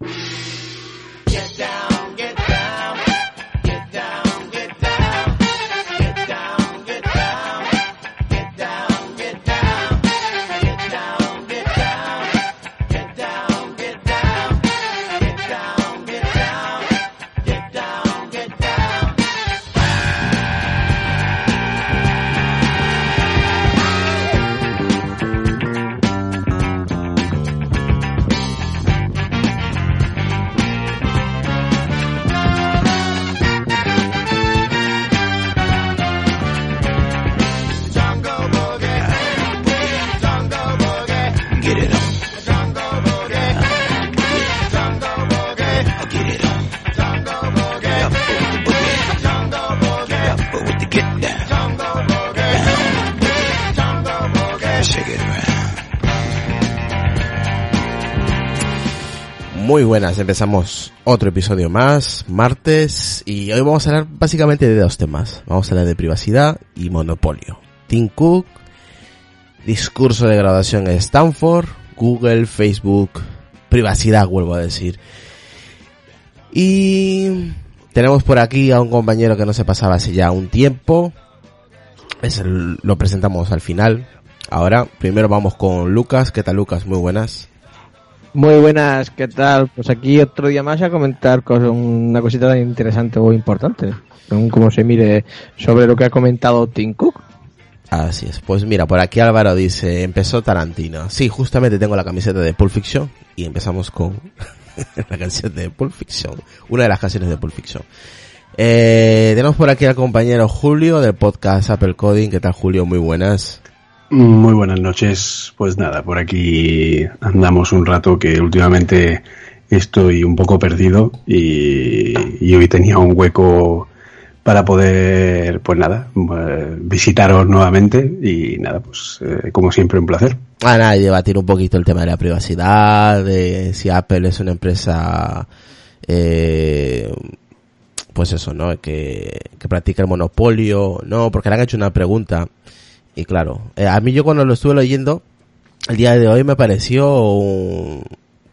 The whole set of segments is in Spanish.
you Muy buenas, empezamos otro episodio más, martes, y hoy vamos a hablar básicamente de dos temas. Vamos a hablar de privacidad y monopolio. Tim Cook, discurso de graduación en Stanford, Google, Facebook, privacidad, vuelvo a decir. Y tenemos por aquí a un compañero que no se pasaba hace ya un tiempo. Es lo presentamos al final. Ahora, primero vamos con Lucas. ¿Qué tal Lucas? Muy buenas. Muy buenas, ¿qué tal? Pues aquí otro día más a comentar una cosita interesante o importante, según cómo se mire sobre lo que ha comentado Tim Cook. Así es. Pues mira, por aquí Álvaro dice, empezó Tarantino. Sí, justamente tengo la camiseta de Pulp Fiction y empezamos con la canción de Pulp Fiction. Una de las canciones de Pulp Fiction. Eh, tenemos por aquí al compañero Julio del podcast Apple Coding. ¿Qué tal Julio? Muy buenas. Muy buenas noches. Pues nada, por aquí andamos un rato que últimamente estoy un poco perdido y, hoy tenía un hueco para poder, pues nada, eh, visitaros nuevamente y nada, pues eh, como siempre un placer. Ah, nada, debatir un poquito el tema de la privacidad, de si Apple es una empresa, eh, pues eso, ¿no? Que, que practica el monopolio, no, porque le han hecho una pregunta. Y claro, eh, a mí yo cuando lo estuve leyendo, el día de hoy me pareció, un-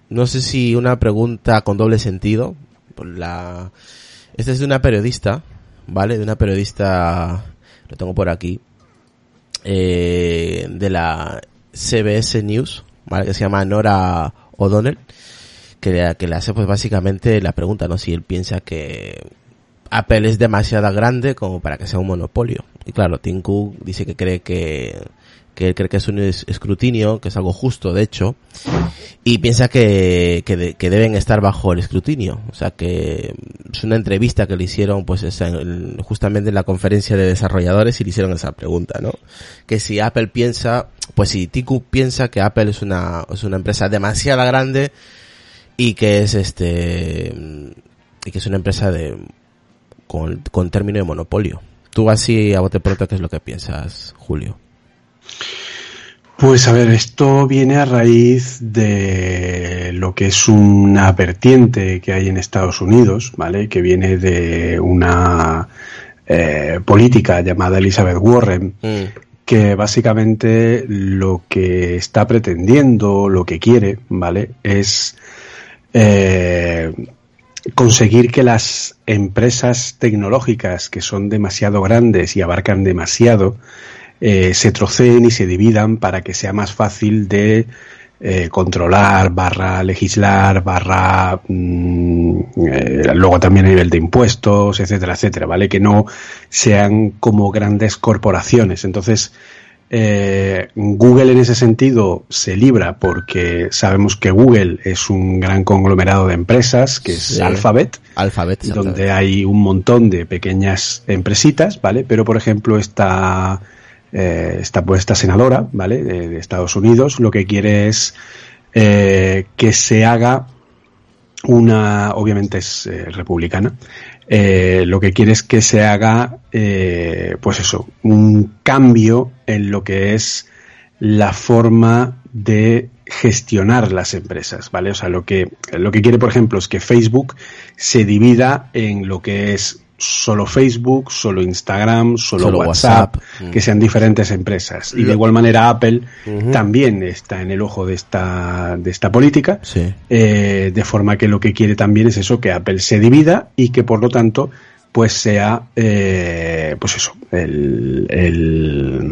no sé si una pregunta con doble sentido. Por la, esta es de una periodista, ¿vale? De una periodista, lo tengo por aquí, eh, de la CBS News, ¿vale? Que se llama Nora O'Donnell, que que le hace pues básicamente la pregunta, ¿no? Si él piensa que Apple es demasiado grande como para que sea un monopolio. Y claro, Tim dice que cree que, que él cree que es un es- escrutinio, que es algo justo, de hecho, y piensa que, que, de- que deben estar bajo el escrutinio. O sea que es una entrevista que le hicieron pues justamente en la conferencia de desarrolladores y le hicieron esa pregunta, ¿no? Que si Apple piensa, pues si Cook piensa que Apple es una, es una empresa demasiado grande y que es este, y que es una empresa de, con, con término de monopolio. Tú así a bote pronto, ¿qué es lo que piensas, Julio? Pues a ver, esto viene a raíz de lo que es una vertiente que hay en Estados Unidos, ¿vale? Que viene de una eh, política llamada Elizabeth Warren, que básicamente lo que está pretendiendo, lo que quiere, ¿vale? Es eh, conseguir que las empresas tecnológicas que son demasiado grandes y abarcan demasiado, eh, se troceen y se dividan para que sea más fácil de eh, controlar, barra legislar, barra mm, eh, luego también a nivel de impuestos, etcétera, etcétera, ¿vale? Que no sean como grandes corporaciones. Entonces, eh, Google en ese sentido se libra porque sabemos que Google es un gran conglomerado de empresas, que es Sí. Alphabet, Alphabet, donde hay un montón de pequeñas empresitas, ¿vale? Pero, por ejemplo, esta, eh, esta, pues, esta senadora, ¿vale? De, de Estados Unidos, lo que quiere es eh, que se haga una, obviamente es eh, republicana, eh, lo que quiere es que se haga, eh, pues eso, un cambio en lo que es la forma de gestionar las empresas, ¿vale? O sea, lo que, lo que quiere, por ejemplo, es que Facebook se divida en lo que es solo Facebook, solo Instagram, solo, Solo WhatsApp, WhatsApp. que sean diferentes empresas. Y de igual manera Apple también está en el ojo de esta, de esta política. Sí. Eh, de forma que lo que quiere también es eso, que Apple se divida y que por lo tanto pues sea eh, pues eso, el, el,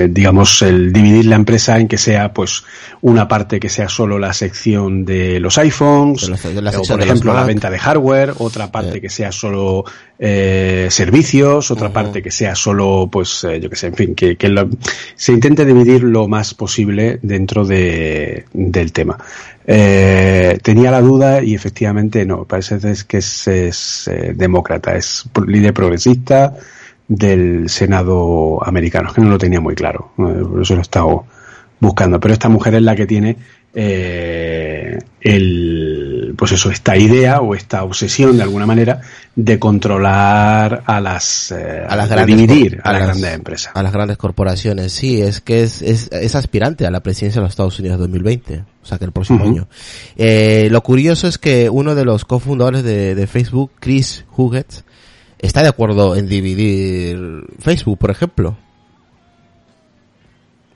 eh, digamos el dividir la empresa en que sea pues una parte que sea solo la sección de los iPhones, De la- de la o, por ejemplo la venta de hardware, otra parte Eh. que sea solo eh, servicios, otra parte que sea solo pues eh, yo que sé, en fin, que, que lo- se intente dividir lo más posible dentro de, del tema. Eh, tenía la duda y efectivamente no, parece es que es, es, eh, demócrata, es líder progresista del Senado americano, es que no lo tenía muy claro, eh, por eso lo he estado buscando, pero esta mujer es la que tiene eh, el, pues eso, esta idea o esta obsesión de alguna manera de controlar a las, eh, a las grandes dividir a, las las- grandes empresas. a las grandes corporaciones. Sí es que es, es, es aspirante a la presidencia de los Estados Unidos 2020 o sea que el próximo año. Eh, lo curioso es que uno de los cofundadores de, de Facebook Chris Huggett está de acuerdo en dividir Facebook por ejemplo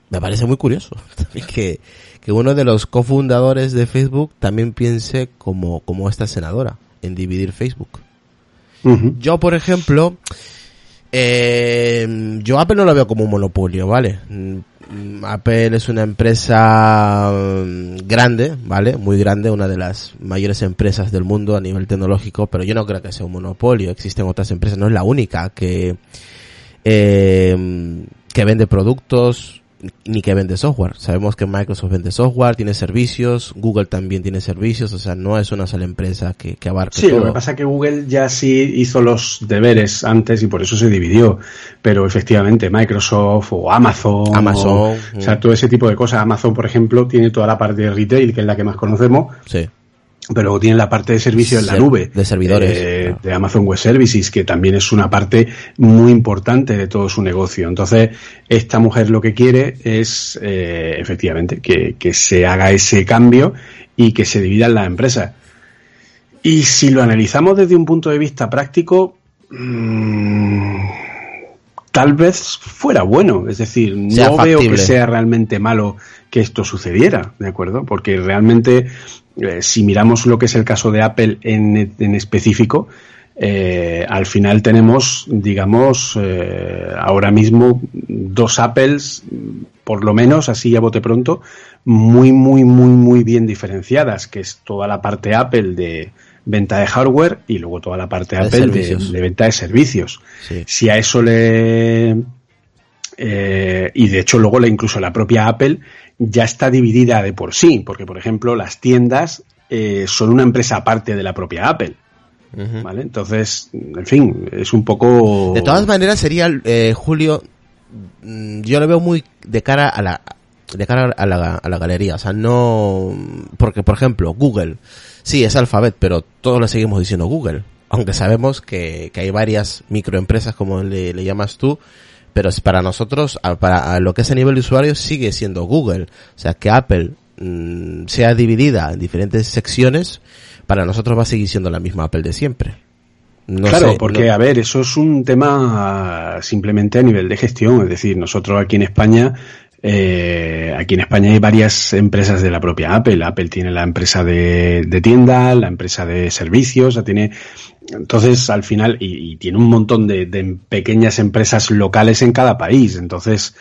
me parece muy curioso que, que uno de los cofundadores de Facebook también piense como, como esta senadora en dividir Facebook. Yo, por ejemplo, eh, yo Apple no lo veo como un monopolio, ¿vale? Mm, Apple es una empresa mm, grande, ¿vale? Muy grande, una de las mayores empresas del mundo a nivel tecnológico, pero yo no creo que sea un monopolio. Existen otras empresas, no es la única que, eh, que vende productos ni que vende software. Sabemos que Microsoft vende software, tiene servicios, Google también tiene servicios, o sea, no es una sola empresa que, que abarque Sí, todo. lo que pasa es que Google ya sí hizo los deberes antes y por eso se dividió. Pero efectivamente, Microsoft o Amazon. Amazon, O, o sea, mm. todo ese tipo de cosas. Amazon, por ejemplo, tiene toda la parte de retail, que es la que más conocemos, Sí. Pero luego tiene la parte de servicio en la nube. de servidores, eh. De Amazon Web Services, que también es una parte muy importante de todo su negocio. Entonces, esta mujer lo que quiere es, eh, efectivamente, que, que se haga ese cambio y que se dividan las empresas. Y si lo analizamos desde un punto de vista práctico, mm, tal vez fuera bueno. Es decir, no veo que sea realmente malo que esto sucediera, ¿de acuerdo? Porque realmente, eh, si miramos lo que es el caso de Apple en, en específico, eh, al final tenemos, digamos, eh, ahora mismo dos Apples, por lo menos, así a bote pronto, muy, muy, muy, muy bien diferenciadas, que es toda la parte Apple de venta de hardware y luego toda la parte De Apple de, venta de servicios. Sí. Si a eso le... eh, y de hecho luego la, incluso la propia Apple ya está dividida de por sí, porque por ejemplo las tiendas eh, son una empresa aparte de la propia Apple. ¿Vale? Entonces, en fin, es un poco... De todas maneras sería, eh, Julio, mm, yo lo veo muy de cara a la de cara a la, a la galería, o sea, no, porque por ejemplo, Google, sí, es Alphabet, pero todos le seguimos diciendo Google, aunque sabemos que, que hay varias microempresas, como le, le llamas tú, pero para nosotros, para lo que es a nivel de usuario, sigue siendo Google, o sea, que Apple mm, sea dividida en diferentes secciones, para nosotros va a seguir siendo la misma Apple de siempre. No claro, sé, porque no- a ver, eso es un tema ah, simplemente a nivel de gestión, es decir, nosotros aquí en España, eh, aquí en España hay varias empresas de la propia Apple. Apple tiene la empresa de, de tienda, la empresa de servicios, o sea, tiene, entonces al final, y, y tiene un montón de, de pequeñas empresas locales en cada país, entonces,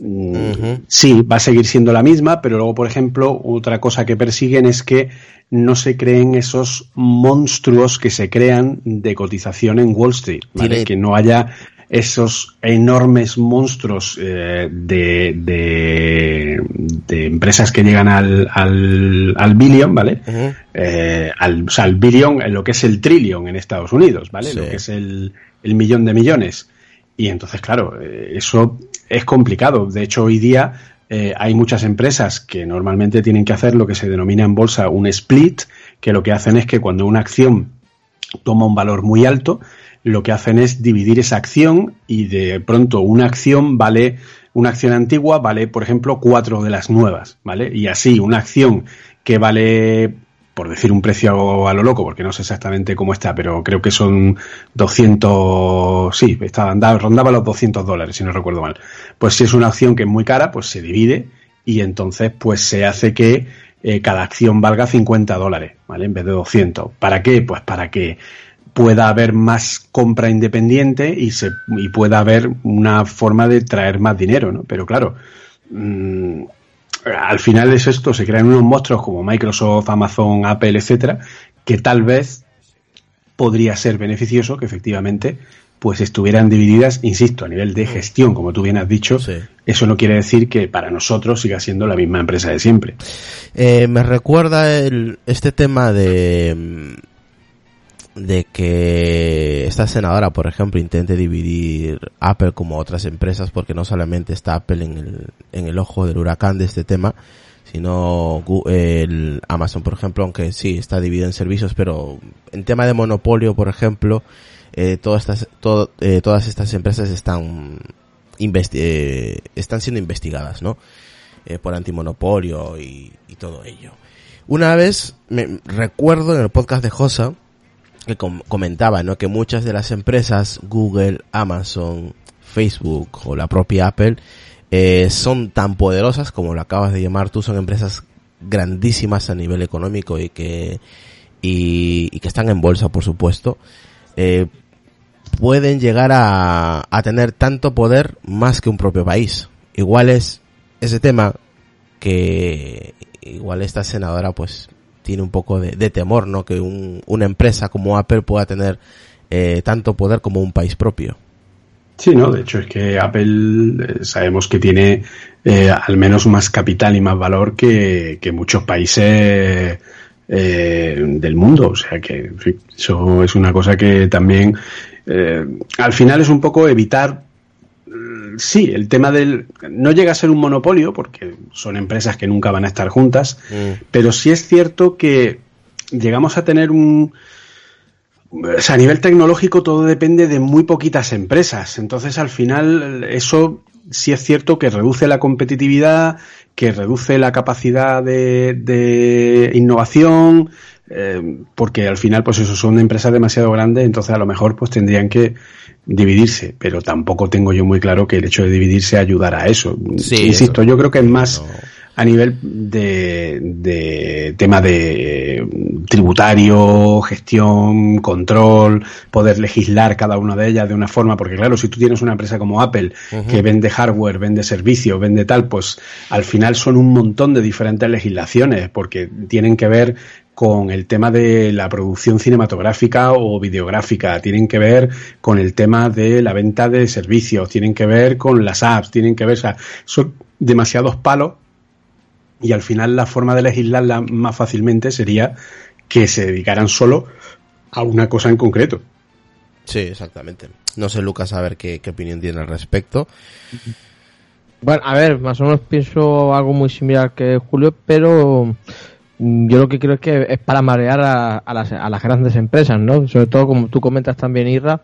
mm. Sí, va a seguir siendo la misma, pero luego, por ejemplo, otra cosa que persiguen es que no se creen esos monstruos que se crean de cotización en Wall Street, ¿vale? Tiene- que no haya esos enormes monstruos eh, de, de, de empresas que llegan al, al, al billion, ¿vale? Eh, al, o sea, al billion en lo que es el trillion en Estados Unidos, ¿vale? Sí. Lo que es el, el millón de millones. Y entonces, claro, eh, eso es complicado. De hecho, hoy día, eh, hay muchas empresas que normalmente tienen que hacer lo que se denomina en bolsa un split, que lo que hacen es que cuando una acción toma un valor muy alto, lo que hacen es dividir esa acción y de pronto una acción vale, una acción antigua vale, por ejemplo, cuatro de las nuevas, ¿vale? Y así una acción que vale, por decir un precio a lo loco, porque no sé exactamente cómo está, pero creo que son 200, sí, estaba, andaba- rondaba los 200 dólares, si no recuerdo mal. Pues si es una acción que es muy cara, pues se divide y entonces pues se hace que eh, cada acción valga 50 dólares, ¿vale? En vez de 200. ¿Para qué? Pues para que pueda haber más compra independiente y se y pueda haber una forma de traer más dinero, ¿no? Pero claro, mm, al final es esto, se crean unos monstruos como Microsoft, Amazon, Apple, etcétera, que tal vez podría ser beneficioso que efectivamente pues estuvieran divididas, insisto, a nivel de gestión, como tú bien has dicho, Sí. eso no quiere decir que para nosotros siga siendo la misma empresa de siempre. Eh, me recuerda el, este tema de mm, de que esta senadora, por ejemplo, intente dividir Apple como otras empresas, porque no solamente está Apple en el, en el ojo del huracán de este tema, sino el Amazon, por ejemplo, aunque sí está dividido en servicios, pero en tema de monopolio, por ejemplo, eh, todas estas eh, todas estas empresas están eh, están siendo investigadas, ¿no? Por antimonopolio y, y todo ello. Una vez me recuerdo en el podcast de Josa que com- comentaba, ¿no? Que muchas de las empresas, Google, Amazon, Facebook o la propia Apple, eh, son tan poderosas como lo acabas de llamar tú, son empresas grandísimas a nivel económico y que y, y que están en bolsa, por supuesto, eh, pueden llegar a, a tener tanto poder más que un propio país. Igual es ese tema que igual esta senadora pues tiene un poco de, temor, ¿no? Que un- una empresa como Apple pueda tener eh, tanto poder como un país propio. Sí, no, de hecho es que Apple eh, sabemos que tiene eh, al menos más capital y más valor que, que muchos países del mundo. O sea que en fin, eso es una cosa que también al final es un poco evitar sí, el tema del no llega a ser un monopolio porque son empresas que nunca van a estar juntas, pero sí es cierto que llegamos a tener un o sea, a nivel tecnológico todo depende de muy poquitas empresas. Entonces, al final, eso sí es cierto que reduce la competitividad, que reduce la capacidad de, de innovación, eh, porque al final, pues eso son empresas demasiado grandes, entonces a lo mejor pues tendrían que dividirse, pero tampoco tengo yo muy claro que el hecho de dividirse ayudará a eso. Sí, Insisto, eso- yo creo que es más no. a nivel de, de tema de tributario, gestión, control, poder legislar cada una de ellas de una forma, porque claro, si tú tienes una empresa como Apple que vende hardware, vende servicios, vende tal, pues al final son un montón de diferentes legislaciones, porque tienen que ver con el tema de la producción cinematográfica o videográfica, tienen que ver con el tema de la venta de servicios, tienen que ver con las apps, tienen que ver, o sea, son demasiados palos y al final la forma de legislarla más fácilmente sería que se dedicaran solo a una cosa en concreto. Sí, exactamente. No sé, Lucas, a ver qué, qué opinión tiene al respecto. Bueno, a ver, más o menos pienso algo muy similar que Julio, pero yo lo que creo es que es para marear a, a las, a las grandes empresas, ¿no? Sobre todo, como tú comentas también, Irra,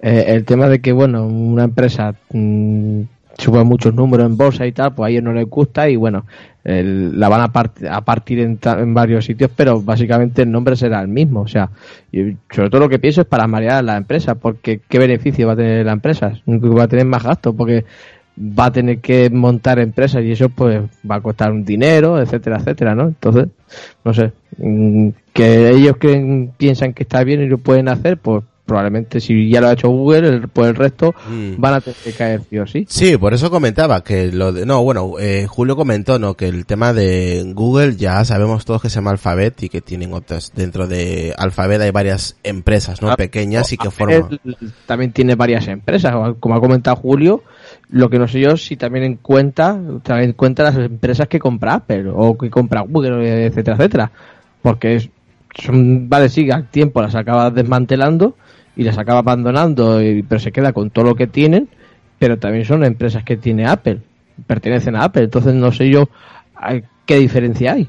eh, el tema de que, bueno, una empresa mm, sube muchos números en bolsa y tal, pues a ellos no les gusta y, bueno, el- la van a, part- a partir en, en varios sitios, pero básicamente el nombre será el mismo. O sea, y sobre todo lo que pienso es para marear a la empresa, porque ¿qué beneficio va a tener la empresa? Va a tener más gastos, porque va a tener que montar empresas y eso pues va a costar un dinero, etcétera, etcétera, ¿no? Entonces, no sé, mm, que ellos creen, piensan que está bien y lo pueden hacer, pues probablemente si ya lo ha hecho Google, el, pues el resto Mm. van a tener que caer sí o sí. Sí, por eso comentaba que lo de, no, bueno, eh, Julio comentó, ¿no? Que el tema de Google ya sabemos todos que se llama Alphabet y que tienen otras, dentro de Alphabet hay varias empresas, ¿no? Ah, Pequeñas y que forman. También tiene varias empresas, como ha comentado Julio, lo que no sé yo si también en cuenta, también en cuenta las empresas que compra Apple o que compra Google, etcétera, etcétera. Porque es- son, vale, sí, al tiempo las acaba desmantelando y las acaba abandonando, y- pero se queda con todo lo que tienen, pero también son empresas que tiene Apple. pertenecen a Apple. Entonces no sé yo qué diferencia hay.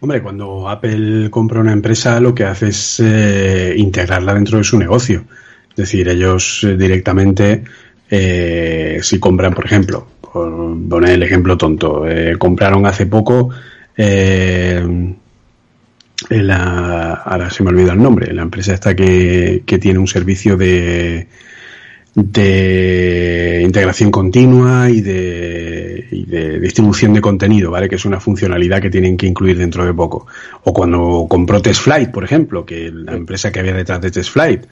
Hombre, cuando Apple compra una empresa, lo que hace es eh, integrarla dentro de su negocio. Es decir, ellos eh, directamente, eh, si compran, por ejemplo, por poner el ejemplo tonto, compraron hace poco, eh, la, ahora se me olvida el nombre, la empresa esta que, que tiene un servicio de, de integración continua y de, y de distribución de contenido, ¿vale? Que es una funcionalidad que tienen que incluir dentro de poco. O cuando compró TestFlight, por ejemplo, que la empresa que había detrás de TestFlight,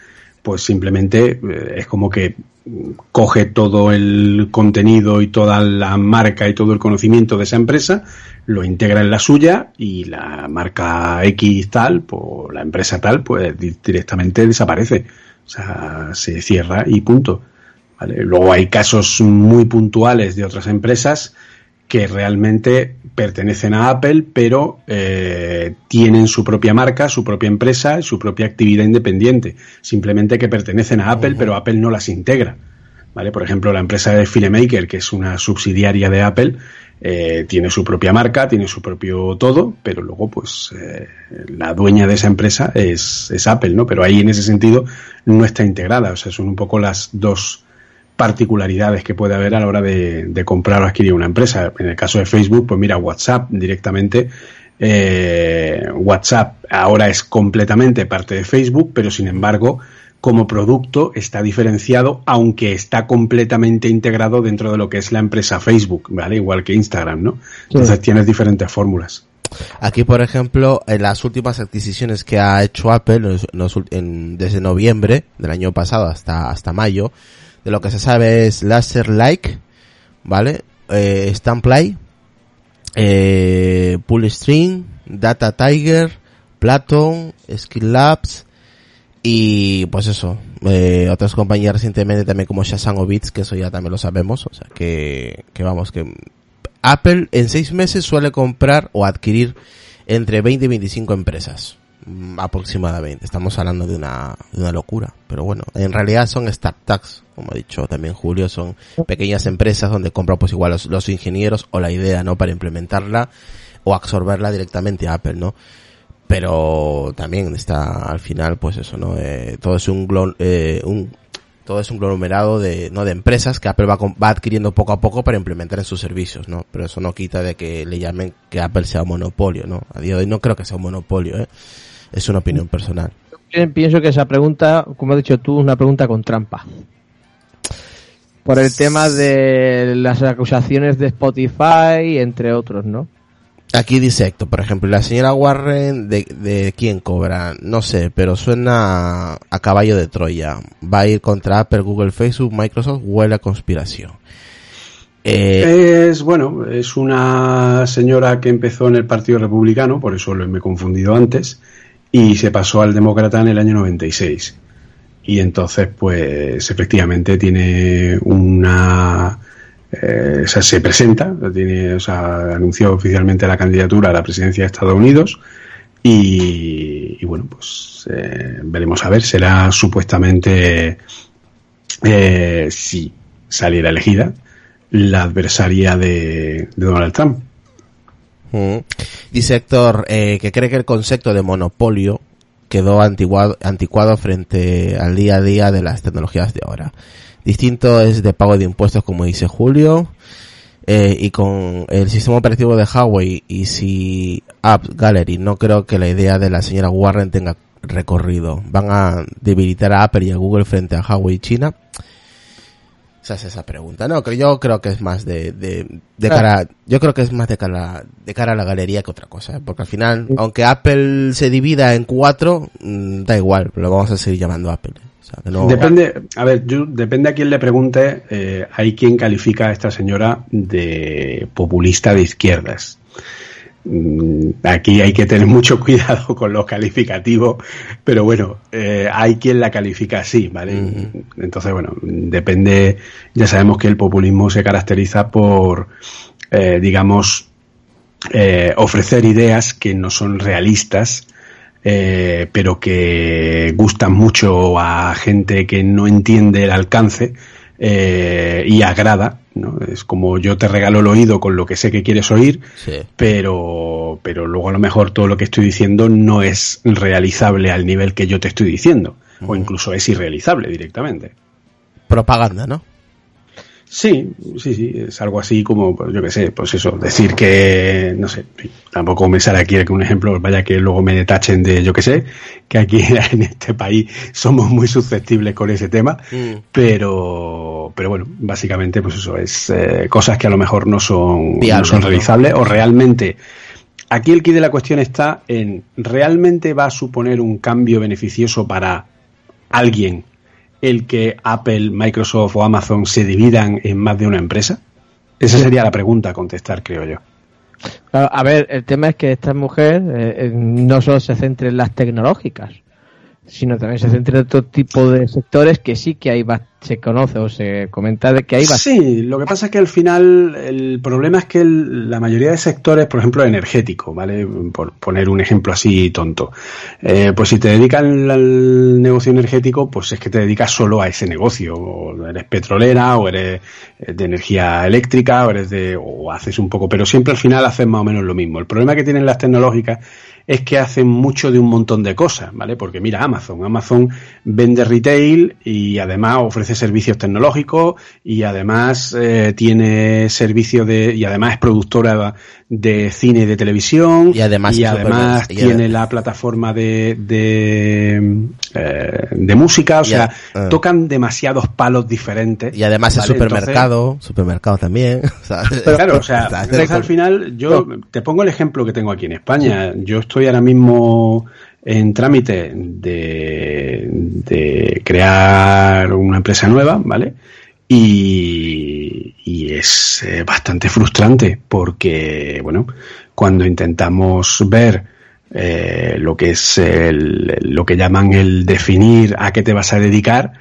pues simplemente eh, es como que coge todo el contenido y toda la marca y todo el conocimiento de esa empresa, lo integra en la suya y la marca X tal, pues la empresa tal, pues di- directamente desaparece. O sea, se cierra y punto. ¿vale? Luego hay casos muy puntuales de otras empresas que realmente pertenecen a Apple, pero eh, tienen su propia marca, su propia empresa, su propia actividad independiente. Simplemente que pertenecen a Apple, pero Apple no las integra. ¿Vale? Por ejemplo, la empresa de Filemaker, que es una subsidiaria de Apple, eh, tiene su propia marca, tiene su propio todo, pero luego, pues, eh, la dueña de esa empresa es, es Apple, ¿no? Pero ahí, en ese sentido, no está integrada. O sea, son un poco las dos particularidades que puede haber a la hora de, de comprar o adquirir una empresa. En el caso de Facebook, pues mira, WhatsApp directamente. eh, WhatsApp ahora es completamente parte de Facebook, pero sin embargo, como producto está diferenciado, aunque está completamente integrado dentro de lo que es la empresa Facebook, ¿vale? Igual que Instagram, ¿no? Entonces tienes diferentes fórmulas. Aquí, por ejemplo, en las últimas adquisiciones que ha hecho Apple en- desde noviembre del año pasado hasta, hasta mayo, de lo que se sabe es Laser Like, ¿vale? Eh, Stamplay, eh, Pullstream, Data Tiger, Platon, Skill Labs y pues eso, eh, otras compañías recientemente también como Shazam o Beats, que eso ya también lo sabemos, o sea que, que vamos, que Apple en seis meses suele comprar o adquirir entre 20 y 25 empresas aproximadamente. Estamos hablando de una, de una locura. Pero bueno, en realidad son startups, como ha dicho también Julio, son pequeñas empresas donde compran pues igual los, los ingenieros o la idea, ¿no? Para implementarla o absorberla directamente a Apple, ¿no? Pero también está al final, pues eso, ¿no? Eh, todo es un, glo- eh, un todo es un conglomerado de, ¿no? de empresas que Apple va, va adquiriendo poco a poco para implementar en sus servicios, ¿no? Pero eso no quita de que le llamen que Apple sea un monopolio, ¿no? A día de hoy no creo que sea un monopolio, ¿eh? Es una opinión personal. Pi- Pienso que esa pregunta, como has dicho tú, es una pregunta con trampa. Por el tema de las acusaciones de Spotify, entre otros, ¿no? Aquí dice Héctor, por ejemplo, la señora Warren, ¿de, de quién cobra? No sé, pero suena a caballo de Troya. Va a ir contra Apple, Google, Facebook, Microsoft, huele a conspiración. Eh, Es, bueno, es una señora que empezó en el Partido Republicano, por eso lo- me he confundido antes, y se pasó al Demócrata en el año 96. Y entonces, pues, efectivamente tiene una... eh, o sea, se presenta, tiene, o sea, anunció oficialmente la candidatura a la presidencia de Estados Unidos y, y bueno, pues eh, veremos a ver, será supuestamente, eh, si saliera elegida, la adversaria de, de Donald Trump. Mm. Dice Héctor eh, que cree que el concepto de monopolio quedó antiguado, anticuado frente al día a día de las tecnologías de ahora. Distinto es de pago de impuestos, como dice Julio, eh, y con el sistema operativo de Huawei y si Apps Gallery, no creo que la idea de la señora Warren tenga recorrido. Van a debilitar a Apple y a Google frente a Huawei y China. Esa es esa pregunta. No, que yo creo que es más de, de, de cara, yo creo que es más de cara, de cara a la galería que otra cosa, ¿eh? porque al final, aunque Apple se divida en cuatro, mm, da igual, lo vamos a seguir llamando Apple. ¿eh? O sea, que no, Depende, a ver, yo, depende a quién le pregunte, eh, hay quien califica a esta señora de populista de izquierdas. Mm, Aquí hay que tener mucho cuidado con los calificativos, pero bueno, eh, hay quien la califica así, ¿vale? Entonces, bueno, depende, ya sabemos que el populismo se caracteriza por, eh, digamos, eh, ofrecer ideas que no son realistas, pero que gustan mucho a gente que no entiende el alcance. Eh, y agrada, ¿no? Es como yo te regalo el oído con lo que sé que quieres oír, Sí. pero, pero luego a lo mejor todo lo que estoy diciendo no es realizable al nivel que yo te estoy diciendo, o incluso es irrealizable directamente. Propaganda, ¿no? Sí, sí, sí, es algo así como, pues, yo qué sé, pues eso, decir que, no sé, tampoco me sale aquí un ejemplo, vaya que luego me tachen de, yo qué sé, que aquí en este país somos muy susceptibles con ese tema, Mm. pero, pero bueno, básicamente, pues eso, es eh, cosas que a lo mejor no son, no son ¿no? realizables o realmente, aquí el key de la cuestión está en, ¿realmente va a suponer un cambio beneficioso para alguien el que Apple, Microsoft o Amazon se dividan en más de una empresa? Esa sería la pregunta a contestar, creo yo. Claro, a ver, el tema es que esta mujer eh, eh, no solo se centra en las tecnológicas, sino también se centra en otro tipo de sectores que sí que ba- se conoce o se comenta de que bastante. Sí, lo que pasa es que al final el problema es que la mayoría de sectores, por ejemplo, energético, ¿vale? Por poner un ejemplo así tonto. Eh, pues si te dedicas al, al negocio energético, pues es que te dedicas solo a ese negocio. O eres petrolera, o eres eh, de energía eléctrica, o eres de, o haces un poco, pero siempre al final haces más o menos lo mismo. El problema que tienen las tecnológicas es que hacen mucho de un montón de cosas, ¿vale? Porque mira, Amazon, Amazon vende retail y además ofrece servicios tecnológicos y además eh, tiene servicio de y además es productora de cine y de televisión Y además y es además tiene la plataforma de de, eh, de música, o Y sea, a- ah. tocan demasiados palos diferentes. Y además el ¿vale? supermercado, supermercado también. o sea, Claro, o sea, al final yo te pongo el ejemplo que tengo aquí en España. Yo estoy ahora mismo en trámite de, de crear una empresa nueva, ¿vale? Y, y es eh, bastante frustrante porque, bueno, cuando intentamos ver eh, lo que es el- lo que llaman el definir a qué te vas a dedicar,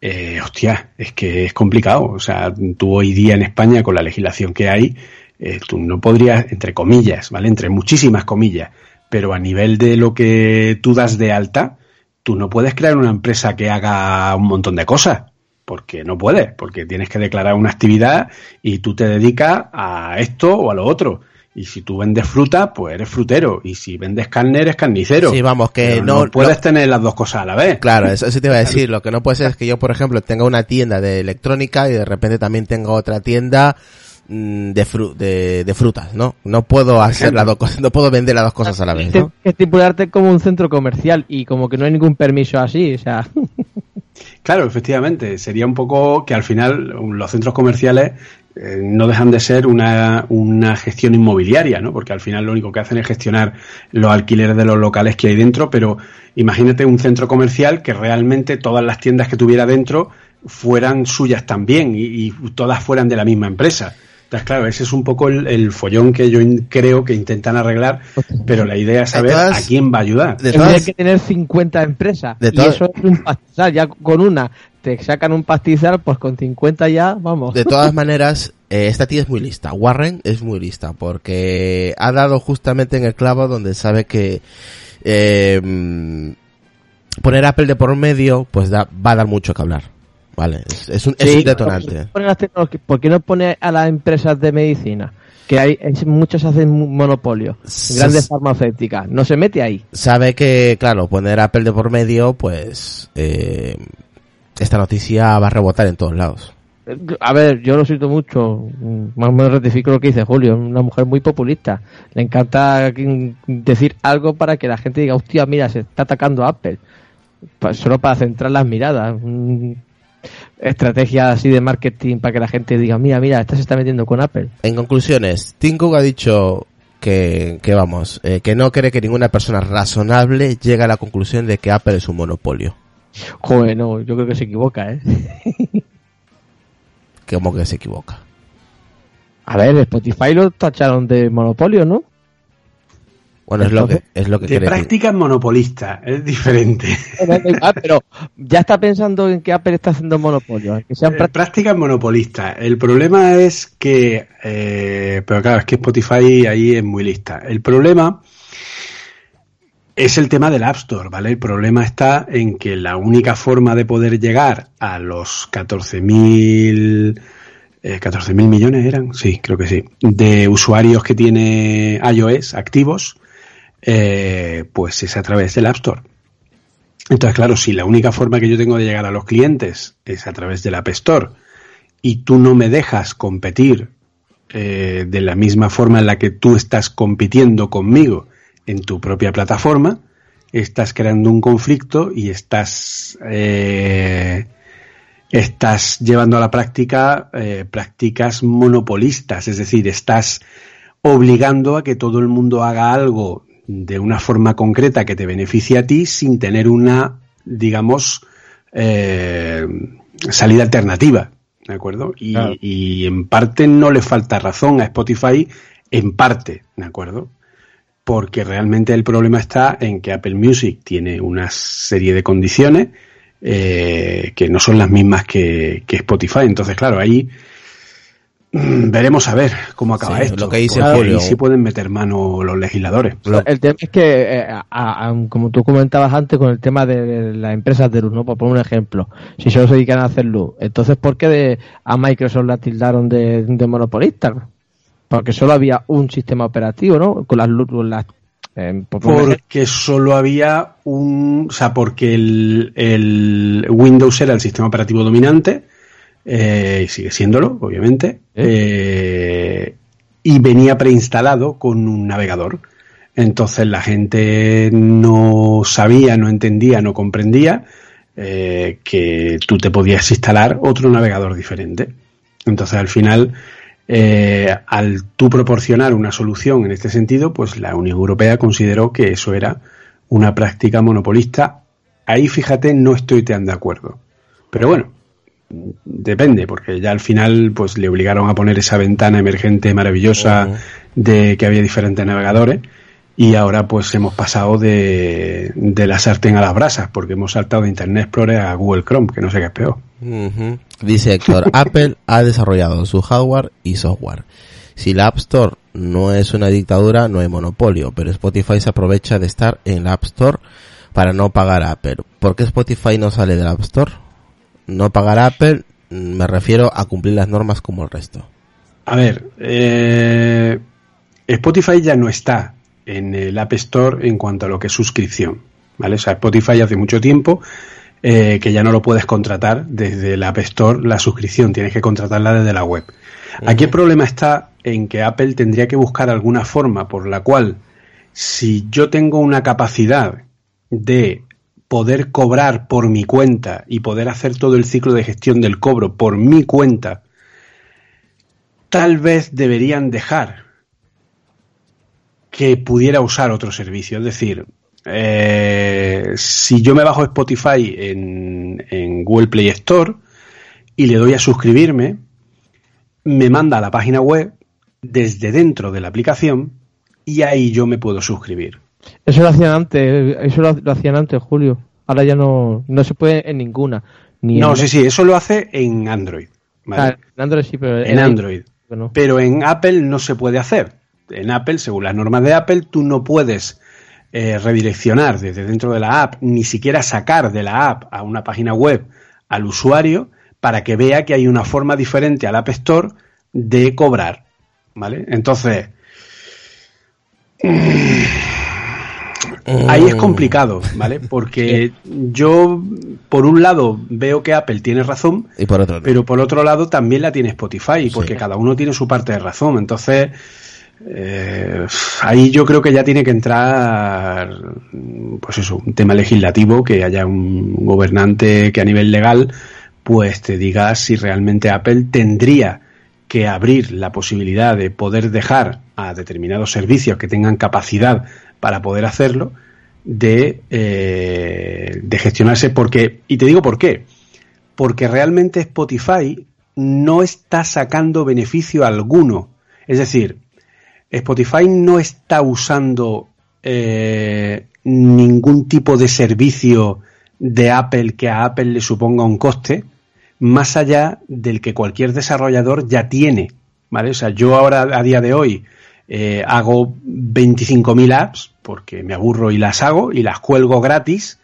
eh, hostia, es que es complicado. O sea, tú hoy día en España, con la legislación que hay, eh, tú no podrías, entre comillas, ¿vale? Entre muchísimas comillas, pero a nivel de lo que tú das de alta, tú no puedes crear una empresa que haga un montón de cosas. Porque no puedes, porque tienes que declarar una actividad y tú te dedicas a esto o a lo otro. Y si tú vendes fruta, pues eres frutero. Y si vendes carne, eres carnicero. Sí, vamos, que Pero no- puedes no- tener las dos cosas a la vez. Claro, eso, eso te iba a decir. Lo que no puede ser es que yo, por ejemplo, tenga una tienda de electrónica y de repente también tenga otra tienda mm, de, fru- de, de frutas, ¿no? No puedo hacer las dos cosas, no puedo vender las dos cosas a la vez, Tienes ¿no? que estipularte como un centro comercial y como que no hay ningún permiso así, o sea, Claro, efectivamente. Sería un poco que al final los centros comerciales eh, no dejan de ser una, una gestión inmobiliaria, ¿no? Porque al final lo único que hacen es gestionar los alquileres de los locales que hay dentro, pero imagínate un centro comercial que realmente todas las tiendas que tuviera dentro fueran suyas también y todas fueran de la misma empresa. Entonces, claro, ese es un poco el, el follón que yo in- creo que intentan arreglar, pero la idea es saber todas- a quién va a ayudar. De tendría todas, que tener 50 empresas. de y todas- eso es un pastizal. Ya con una te sacan un pastizal, pues con 50 ya, vamos. de todas maneras, eh, esta tía es muy lista. Warren es muy lista porque ha dado justamente en el clavo donde sabe que eh, poner Apple de por medio, pues da, va a dar mucho que hablar. Vale, es, es un, es un detonante. ¿por qué no pone a las empresas de medicina? Que hay, muchas hacen monopolio. Grandes farmacéuticas. No se mete ahí. sabe que, claro, poner Apple de por medio, pues eh, esta noticia va a rebotar en todos lados. A ver, yo lo siento mucho. Más o menos rectifico lo que dice Julio. Una mujer muy populista. Le encanta decir algo para que la gente diga, hostia, mira, se está atacando a Apple. Solo para centrar las miradas. Mm, Estrategia así de marketing para que la gente diga, mira, mira, esta se está metiendo con Apple. En conclusiones, Tim Cook ha dicho que, que vamos, eh, que no cree que ninguna persona razonable llegue a la conclusión de que Apple es un monopolio. Joder, no, yo creo que se equivoca, ¿eh? Como que se equivoca. A ver, Spotify lo tacharon de monopolio, ¿no? Bueno, es lo que, es lo que De cree. Tim- prácticas monopolistas, es diferente. Ah, pero ya está pensando en que Apple está haciendo monopolio. Que sean Eh, prácticas prácticas monopolistas. El problema es que, eh, pero claro, es que Spotify ahí es muy lista. El problema es el tema del App Store, ¿vale? El problema está en que la única forma de poder llegar a los 14.000 eh, 14.000 millones eran, sí, creo que sí, de usuarios que tiene iOS activos, eh, pues es a través del App Store. Entonces, claro, si la única forma que yo tengo de llegar a los clientes es a través del App Store y tú no me dejas competir eh, de la misma forma en la que tú estás compitiendo conmigo en tu propia plataforma, estás creando un conflicto y estás eh, estás llevando a la práctica eh, prácticas monopolistas, es decir, estás obligando a que todo el mundo haga algo de una forma concreta que te beneficie a ti sin tener una, digamos, eh, salida alternativa, ¿de acuerdo? Y, Claro. y en parte no le falta razón a Spotify, en parte, ¿de acuerdo? Porque realmente el problema está en que Apple Music tiene una serie de condiciones eh, que no son las mismas que, que Spotify. Entonces, claro, ahí veremos a ver cómo acaba Sí, esto. lo que dice Julio. ahí sí pueden meter mano los legisladores. El tema es que, eh, a- a- como tú comentabas antes, con el tema de las empresas de luz, ¿no? Por poner un ejemplo, si solo se dedican a hacer luz, entonces, ¿por qué de- a Microsoft la tildaron de, de monopolista? Porque solo había un sistema operativo, ¿no? Con las luz, con las. eh, por Porque solo había un. O sea, porque el, el Windows era el sistema operativo dominante, eh, y sigue siéndolo, obviamente, eh, y venía preinstalado con un navegador. Entonces la gente no sabía, no entendía, no comprendía eh, que tú te podías instalar otro navegador diferente. Entonces al final, eh, al tú proporcionar una solución en este sentido, pues la Unión Europea consideró que eso era una práctica monopolista. Ahí fíjate, no estoy tan de acuerdo. Pero bueno, depende, porque ya al final pues le obligaron a poner esa ventana emergente maravillosa de que había diferentes navegadores y ahora pues hemos pasado de, de la sartén a las brasas porque hemos saltado de Internet Explorer a Google Chrome, que no sé qué es peor. Dice Héctor, Apple ha desarrollado su hardware y software. Si la App Store no es una dictadura, no hay monopolio, pero Spotify se aprovecha de estar en la App Store para no pagar a Apple. ¿Por qué Spotify no sale de la App Store? No pagar a Apple, me refiero a cumplir las normas como el resto. A ver, eh, Spotify ya no está en el App Store en cuanto a lo que es suscripción, ¿vale? O sea, Spotify hace mucho tiempo eh, que ya no lo puedes contratar desde el App Store la suscripción, tienes que contratarla desde la web. Aquí el problema está en que Apple tendría que buscar alguna forma por la cual si yo tengo una capacidad de poder cobrar por mi cuenta y poder hacer todo el ciclo de gestión del cobro por mi cuenta, tal vez deberían dejar que pudiera usar otro servicio. Es decir, eh, si yo me bajo Spotify en, en Google Play Store y le doy a suscribirme, me manda a la página web desde dentro de la aplicación y ahí yo me puedo suscribir. Eso lo hacían antes, eso lo, lo hacían antes, Julio. Ahora ya no, no se puede en ninguna. Ni No, en, sí, sí, eso lo hace en Android. ¿vale? Ah, en Android sí, pero en Android. no. Pero en Apple no se puede hacer. En Apple, según las normas de Apple, tú no puedes eh, redireccionar desde dentro de la app, ni siquiera sacar de la app a una página web al usuario para que vea que hay una forma diferente al App Store de cobrar. ¿Vale? Entonces, ahí es complicado, ¿vale? Porque yo, por un lado, veo que Apple tiene razón, Y por otro, pero por otro lado también la tiene Spotify, porque Sí. cada uno tiene su parte de razón. Entonces, eh, ahí yo creo que ya tiene que entrar, pues eso, un tema legislativo, que haya un gobernante que a nivel legal, pues te diga si realmente Apple tendría que abrir la posibilidad de poder dejar a determinados servicios que tengan capacidad para poder hacerlo, de, eh, de gestionarse, porque, y te digo por qué, porque realmente Spotify no está sacando beneficio alguno. Es decir, Spotify no está usando eh, ningún tipo de servicio de Apple que a Apple le suponga un coste, más allá del que cualquier desarrollador ya tiene. ¿Vale? O sea, yo ahora a día de hoy eh, hago 25.000 apps porque me aburro y las hago y las cuelgo gratis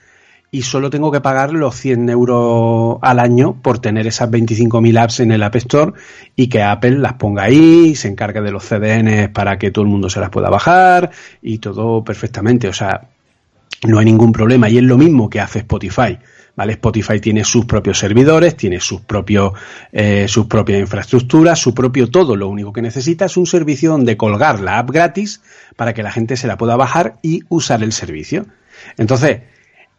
y solo tengo que pagar los 100 euros al año por tener esas 25.000 apps en el App Store y que Apple las ponga ahí, se encargue de los CDNs para que todo el mundo se las pueda bajar y todo perfectamente. O sea, no hay ningún problema y es lo mismo que hace Spotify. ¿Vale? Spotify tiene sus propios servidores, tiene sus propios, eh, sus propias infraestructuras, su propio todo. Lo único que necesita es un servicio donde colgar la app gratis para que la gente se la pueda bajar y usar el servicio. Entonces,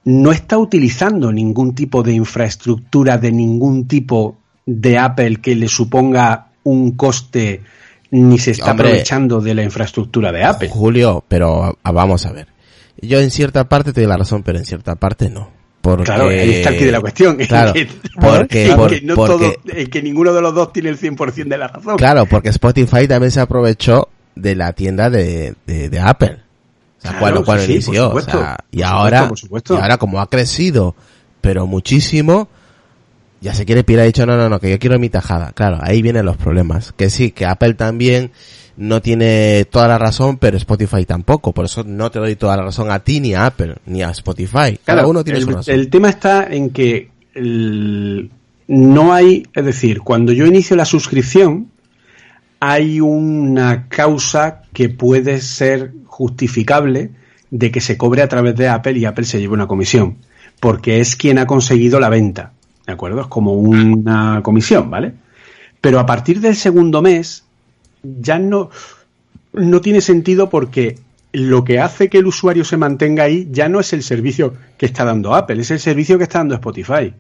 no está utilizando ningún tipo de infraestructura de ningún tipo de Apple que le suponga un coste ni se está Hombre. aprovechando de la infraestructura de Apple. Julio, pero ah, vamos a ver. Yo en cierta parte te doy la razón, pero en cierta parte no. Porque, Claro, ahí está el quid de la cuestión. Claro, que- porque, en por- que no porque- todo- en que ninguno de los dos tiene el 100% de la razón. Claro, porque Spotify también se aprovechó de la tienda de, de, de Apple. O sea, Claro, cuando, cuando sí, inició. o supuesto. sea, y ahora, supuesto, supuesto. y ahora como ha crecido, pero muchísimo, ya se quiere pirar, ha dicho, no, no, no, que yo quiero mi tajada. Claro, ahí vienen los problemas. Que sí, que Apple también no tiene toda la razón, pero Spotify tampoco. Por eso no te doy toda la razón a ti, ni a Apple, ni a Spotify. Cada Claro, uno tiene el, su razón. el tema está en que el- no hay, es decir, cuando yo inicio la suscripción, hay una causa que puede ser justificable de que se cobre a través de Apple y Apple se lleve una comisión, porque es quien ha conseguido la venta, ¿de acuerdo? Es como una comisión, ¿vale? Pero a partir del segundo mes ya no, no tiene sentido porque lo que hace que el usuario se mantenga ahí ya no es el servicio que está dando Apple, es el servicio que está dando Spotify.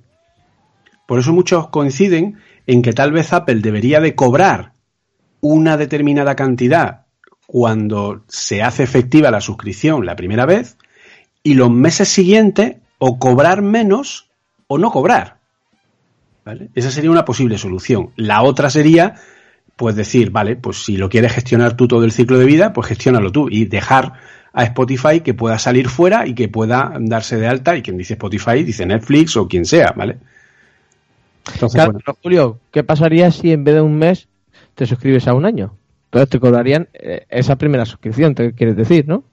Por eso muchos coinciden en que tal vez Apple debería de cobrar una determinada cantidad cuando se hace efectiva la suscripción la primera vez y los meses siguientes o cobrar menos o no cobrar. ¿Vale? Esa sería una posible solución. La otra sería, pues decir, vale, pues si lo quieres gestionar tú todo el ciclo de vida, pues gestiónalo tú y dejar a Spotify que pueda salir fuera y que pueda darse de alta y quien dice Spotify dice Netflix o quien sea, ¿vale? Entonces, Claro, bueno, pero, Julio, ¿qué pasaría si en vez de un mes te suscribes a un año? Entonces te cobrarían eh, esa primera suscripción, te quieres decir, ¿no?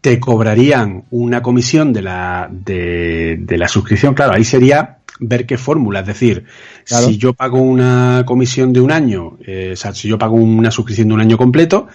te cobrarían una comisión de la, de, de la suscripción, claro, ahí sería ver qué fórmula, es decir, Claro. si yo pago una comisión de un año, eh, o sea, si yo pago una suscripción de un año completo,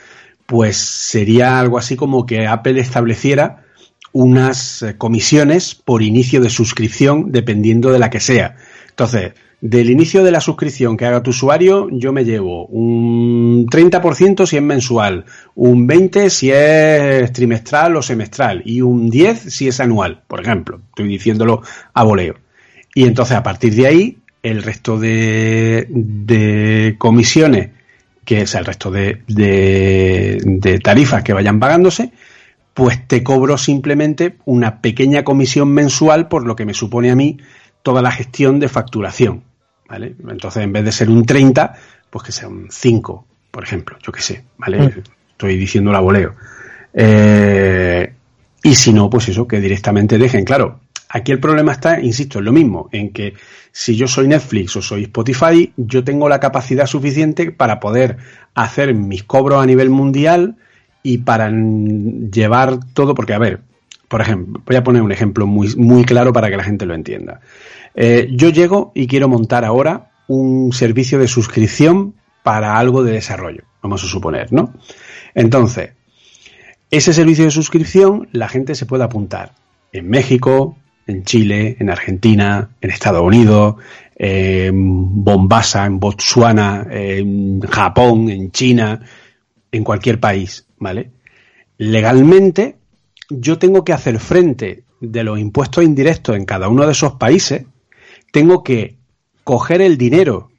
pues sería algo así como que Apple estableciera unas eh, comisiones por inicio de suscripción dependiendo de la que sea. Entonces, del inicio de la suscripción que haga tu usuario, yo me llevo un 30% si es mensual, un 20% si es trimestral o semestral y un 10% si es anual, por ejemplo. Estoy diciéndolo a voleo. Y entonces, a partir de ahí, el resto de, de comisiones, que es el resto de, de, de tarifas que vayan pagándose, pues te cobro simplemente una pequeña comisión mensual por lo que me supone a mí toda la gestión de facturación. ¿Vale? Entonces, en vez de ser un 30, pues que sea un 5, por ejemplo, yo qué sé, ¿vale? Mm. Estoy diciendo la voleo. Eh, y si no, pues eso, que directamente dejen. Claro, aquí el problema está, insisto, en lo mismo, en que si yo soy Netflix o soy Spotify, yo tengo la capacidad suficiente para poder hacer mis cobros a nivel mundial y para llevar todo, porque a ver, por ejemplo, voy a poner un ejemplo muy, muy claro para que la gente lo entienda. Eh, yo llego y quiero montar ahora un servicio de suscripción para algo de desarrollo, vamos a suponer, ¿no? Entonces, ese servicio de suscripción la gente se puede apuntar en México, en Chile, en Argentina, en Estados Unidos, en Bombasa, en Botsuana, en Japón, en China, en cualquier país, ¿vale? Legalmente, yo tengo que hacer frente de los impuestos indirectos en cada uno de esos países, tengo que coger el dinero.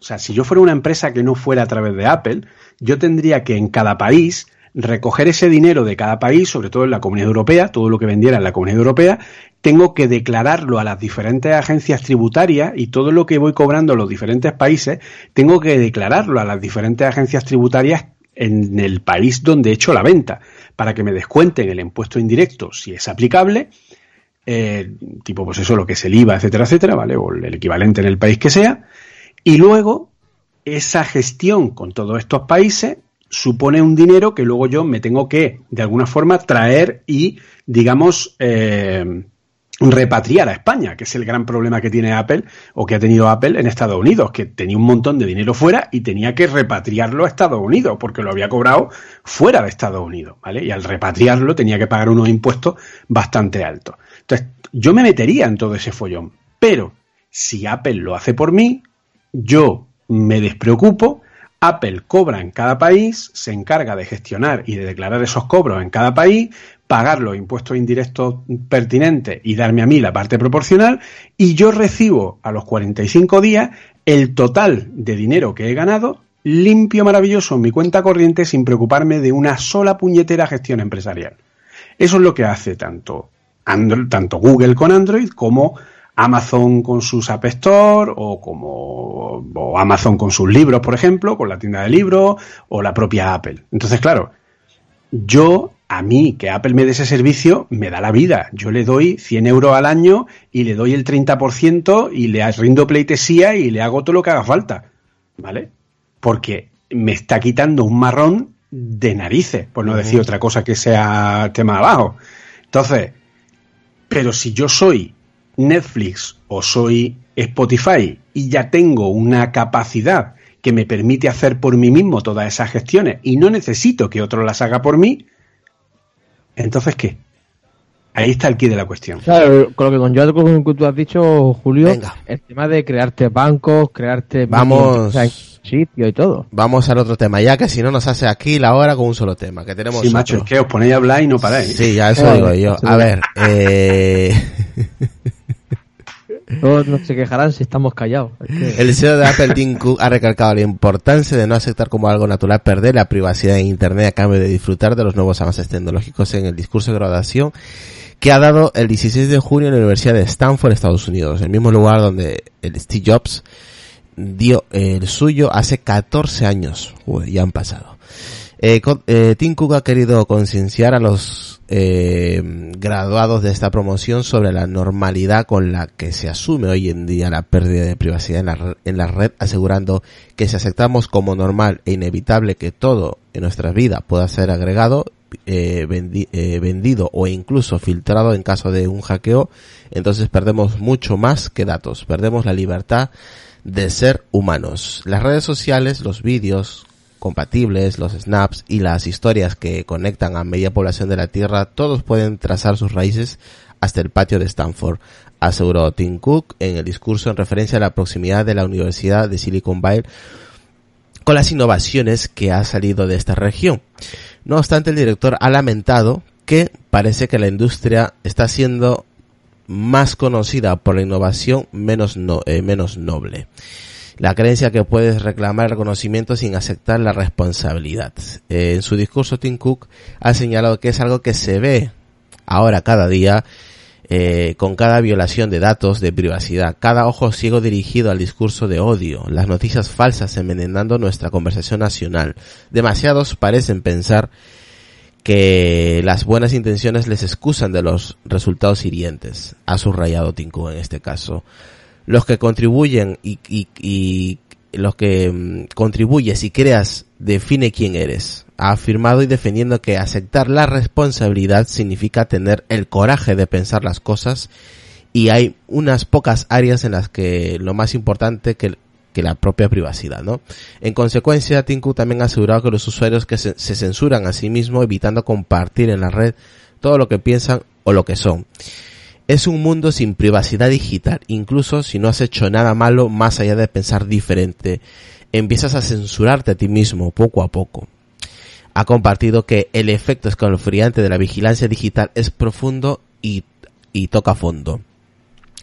O sea, si yo fuera una empresa que no fuera a través de Apple, yo tendría que en cada país recoger ese dinero de cada país, sobre todo en la Comunidad Europea, todo lo que vendiera en la Comunidad Europea, tengo que declararlo a las diferentes agencias tributarias y todo lo que voy cobrando en los diferentes países, tengo que declararlo a las diferentes agencias tributarias en el país donde he hecho la venta, para que me descuenten el impuesto indirecto si es aplicable, eh, tipo pues eso, lo que es el IVA, etcétera, etcétera, ¿vale? O el equivalente en el país que sea, y luego esa gestión con todos estos países supone un dinero que luego yo me tengo que, de alguna forma, traer y, digamos, eh, repatriar a España, que es el gran problema que tiene Apple o que ha tenido Apple en Estados Unidos, que tenía un montón de dinero fuera y tenía que repatriarlo a Estados Unidos, porque lo había cobrado fuera de Estados Unidos, ¿vale? Y al repatriarlo tenía que pagar unos impuestos bastante altos. Entonces, yo me metería en todo ese follón, pero si Apple lo hace por mí, yo me despreocupo, Apple cobra en cada país, se encarga de gestionar y de declarar esos cobros en cada país, pagar los impuestos indirectos pertinentes y darme a mí la parte proporcional, y yo recibo a los 45 días el total de dinero que he ganado limpio, maravilloso en mi cuenta corriente sin preocuparme de una sola puñetera gestión empresarial. Eso es lo que hace tanto, tanto Google con Android como Amazon con sus App Store o como o Amazon con sus libros, por ejemplo, con la tienda de libros o la propia Apple. Entonces, claro, yo a mí que Apple me dé ese servicio me da la vida. Yo le doy 100 euros al año y le doy el 30% y le rindo pleitesía y le hago todo lo que haga falta. ¿Vale? Porque me está quitando un marrón de narices, por no decir otra cosa que sea tema abajo. Entonces, pero si yo soy Netflix o soy Spotify y ya tengo una capacidad que me permite hacer por mí mismo todas esas gestiones y no necesito que otro las haga por mí, entonces ¿qué? Ahí está el quid de la cuestión. Claro, con lo que con yo con lo que tú has dicho, Julio, Venga. el tema de crearte bancos, crearte Vamos. sitio y todo. Vamos al otro tema, ya que si no nos hace aquí la hora con un solo tema, que tenemos Sí, macho, otro. es que os ponéis a hablar y no paráis. Sí, ya eso digo yo. A ver, eh... Todos no se quejarán si estamos callados. El CEO de Apple, Tim Cook, ha recalcado la importancia de no aceptar como algo natural perder la privacidad en Internet a cambio de disfrutar de los nuevos avances tecnológicos en el discurso de graduación que ha dado el 16 de junio en la Universidad de Stanford, Estados Unidos, el mismo lugar donde el Steve Jobs dio el suyo hace 14 años. Uy, ya han pasado. Eh, eh, Tim Cook ha querido concienciar a los eh, graduados de esta promoción sobre la normalidad con la que se asume hoy en día la pérdida de privacidad en la, en la red, asegurando que si aceptamos como normal e inevitable que todo en nuestra vida pueda ser agregado, eh, eh, vendido o incluso filtrado en caso de un hackeo, entonces perdemos mucho más que datos, perdemos la libertad de ser humanos. Las redes sociales, los vídeos compatibles, los snaps y las historias que conectan a media población de la Tierra, todos pueden trazar sus raíces hasta el patio de Stanford, aseguró Tim Cook en el discurso en referencia a la proximidad de la Universidad de Silicon Valley con las innovaciones que ha salido de esta región. No obstante, el director ha lamentado que parece que la industria está siendo más conocida por la innovación menos, no- eh, menos noble. La creencia que puedes reclamar reconocimiento sin aceptar la responsabilidad. Eh, en su discurso, Tim Cook ha señalado que es algo que se ve ahora cada día eh, con cada violación de datos de privacidad, cada ojo ciego dirigido al discurso de odio, las noticias falsas envenenando nuestra conversación nacional. Demasiados parecen pensar que las buenas intenciones les excusan de los resultados hirientes, ha subrayado Tinku en este caso. Los que contribuyen y, y, los que mm, contribuyes y creas define quién eres. Ha afirmado y defendiendo que aceptar la responsabilidad significa tener el coraje de pensar las cosas y hay unas pocas áreas en las que lo más importante que, que la propia privacidad, ¿no? En consecuencia, Tinku también ha asegurado que los usuarios que se censuran a sí mismos evitando compartir en la red todo lo que piensan o lo que son. Es un mundo sin privacidad digital, incluso si no has hecho nada malo más allá de pensar diferente. Empiezas a censurarte a ti mismo poco a poco. Ha compartido que el efecto escalofriante de la vigilancia digital es profundo y, y toca fondo.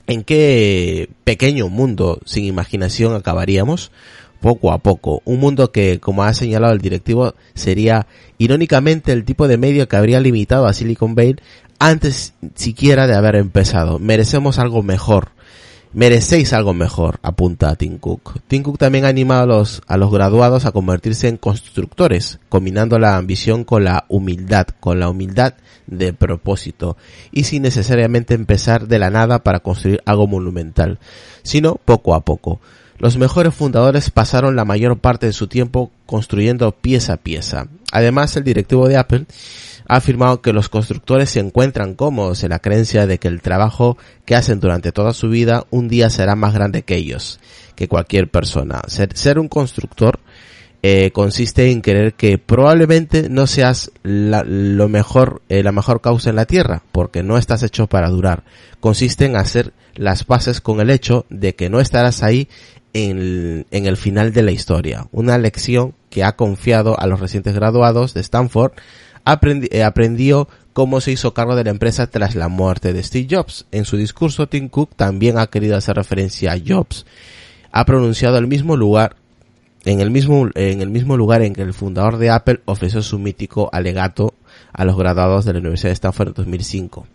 ¿En qué pequeño mundo sin imaginación acabaríamos? Poco a poco. Un mundo que, como ha señalado el directivo, sería irónicamente el tipo de medio que habría limitado a Silicon Valley antes siquiera de haber empezado. Merecemos algo mejor. Merecéis algo mejor, apunta Tim Cook. Tim Cook también ha a los, a los graduados a convertirse en constructores, combinando la ambición con la humildad, con la humildad de propósito, y sin necesariamente empezar de la nada para construir algo monumental, sino poco a poco. Los mejores fundadores pasaron la mayor parte de su tiempo construyendo pieza a pieza. Además, el directivo de Apple ha afirmado que los constructores se encuentran cómodos en la creencia de que el trabajo que hacen durante toda su vida un día será más grande que ellos, que cualquier persona. Ser, un constructor eh, consiste en creer que probablemente no seas la, lo mejor, eh, la mejor causa en la tierra, porque no estás hecho para durar. Consiste en hacer las paces con el hecho de que no estarás ahí en, en el final de la historia. Una lección que ha confiado a los recientes graduados de Stanford eh, aprendió cómo se hizo cargo de la empresa tras la muerte de Steve Jobs. En su discurso, Tim Cook también ha querido hacer referencia a Jobs. Ha pronunciado el mismo lugar en el mismo en el mismo lugar en que el fundador de Apple ofreció su mítico alegato a los graduados de la Universidad de Stanford en 2005.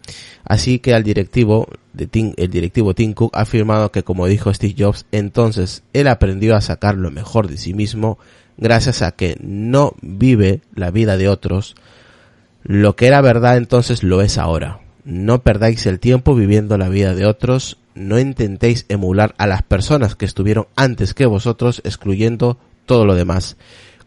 Así que al directivo de Tim, el directivo Tim Cook ha afirmado que como dijo Steve Jobs, entonces él aprendió a sacar lo mejor de sí mismo gracias a que no vive la vida de otros. Lo que era verdad entonces lo es ahora. No perdáis el tiempo viviendo la vida de otros, no intentéis emular a las personas que estuvieron antes que vosotros, excluyendo todo lo demás,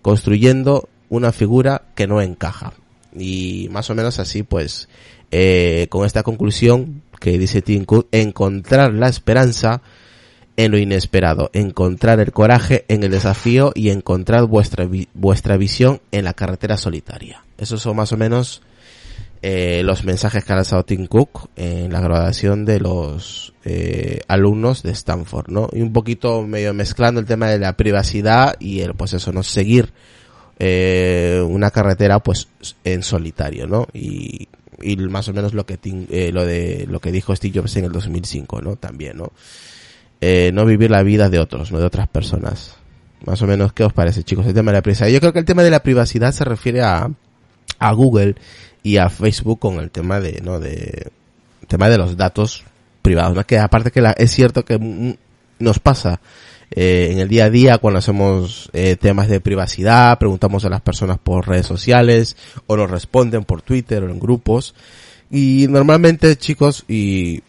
construyendo una figura que no encaja. Y más o menos así, pues, eh, con esta conclusión que dice Tim Cook, encontrar la esperanza en lo inesperado, encontrar el coraje en el desafío y encontrar vuestra, vuestra visión en la carretera solitaria. Esos son más o menos eh, los mensajes que ha lanzado Tim Cook en la graduación de los eh, alumnos de Stanford, ¿no? Y un poquito medio mezclando el tema de la privacidad y el, pues eso, no seguir eh, una carretera pues en solitario, ¿no? Y, y más o menos lo que Tim- eh, lo de lo que dijo Steve Jobs en el 2005, ¿no? También, ¿no? Eh, no vivir la vida de otros, no de otras personas. Más o menos, ¿qué os parece, chicos? El tema de la privacidad. Yo creo que el tema de la privacidad se refiere a, a Google y a Facebook con el tema de, ¿no? De, tema de los datos privados, ¿no? Que aparte que la, es cierto que nos pasa eh, en el día a día cuando hacemos eh, temas de privacidad, preguntamos a las personas por redes sociales o nos responden por Twitter o en grupos. Y normalmente, chicos, y,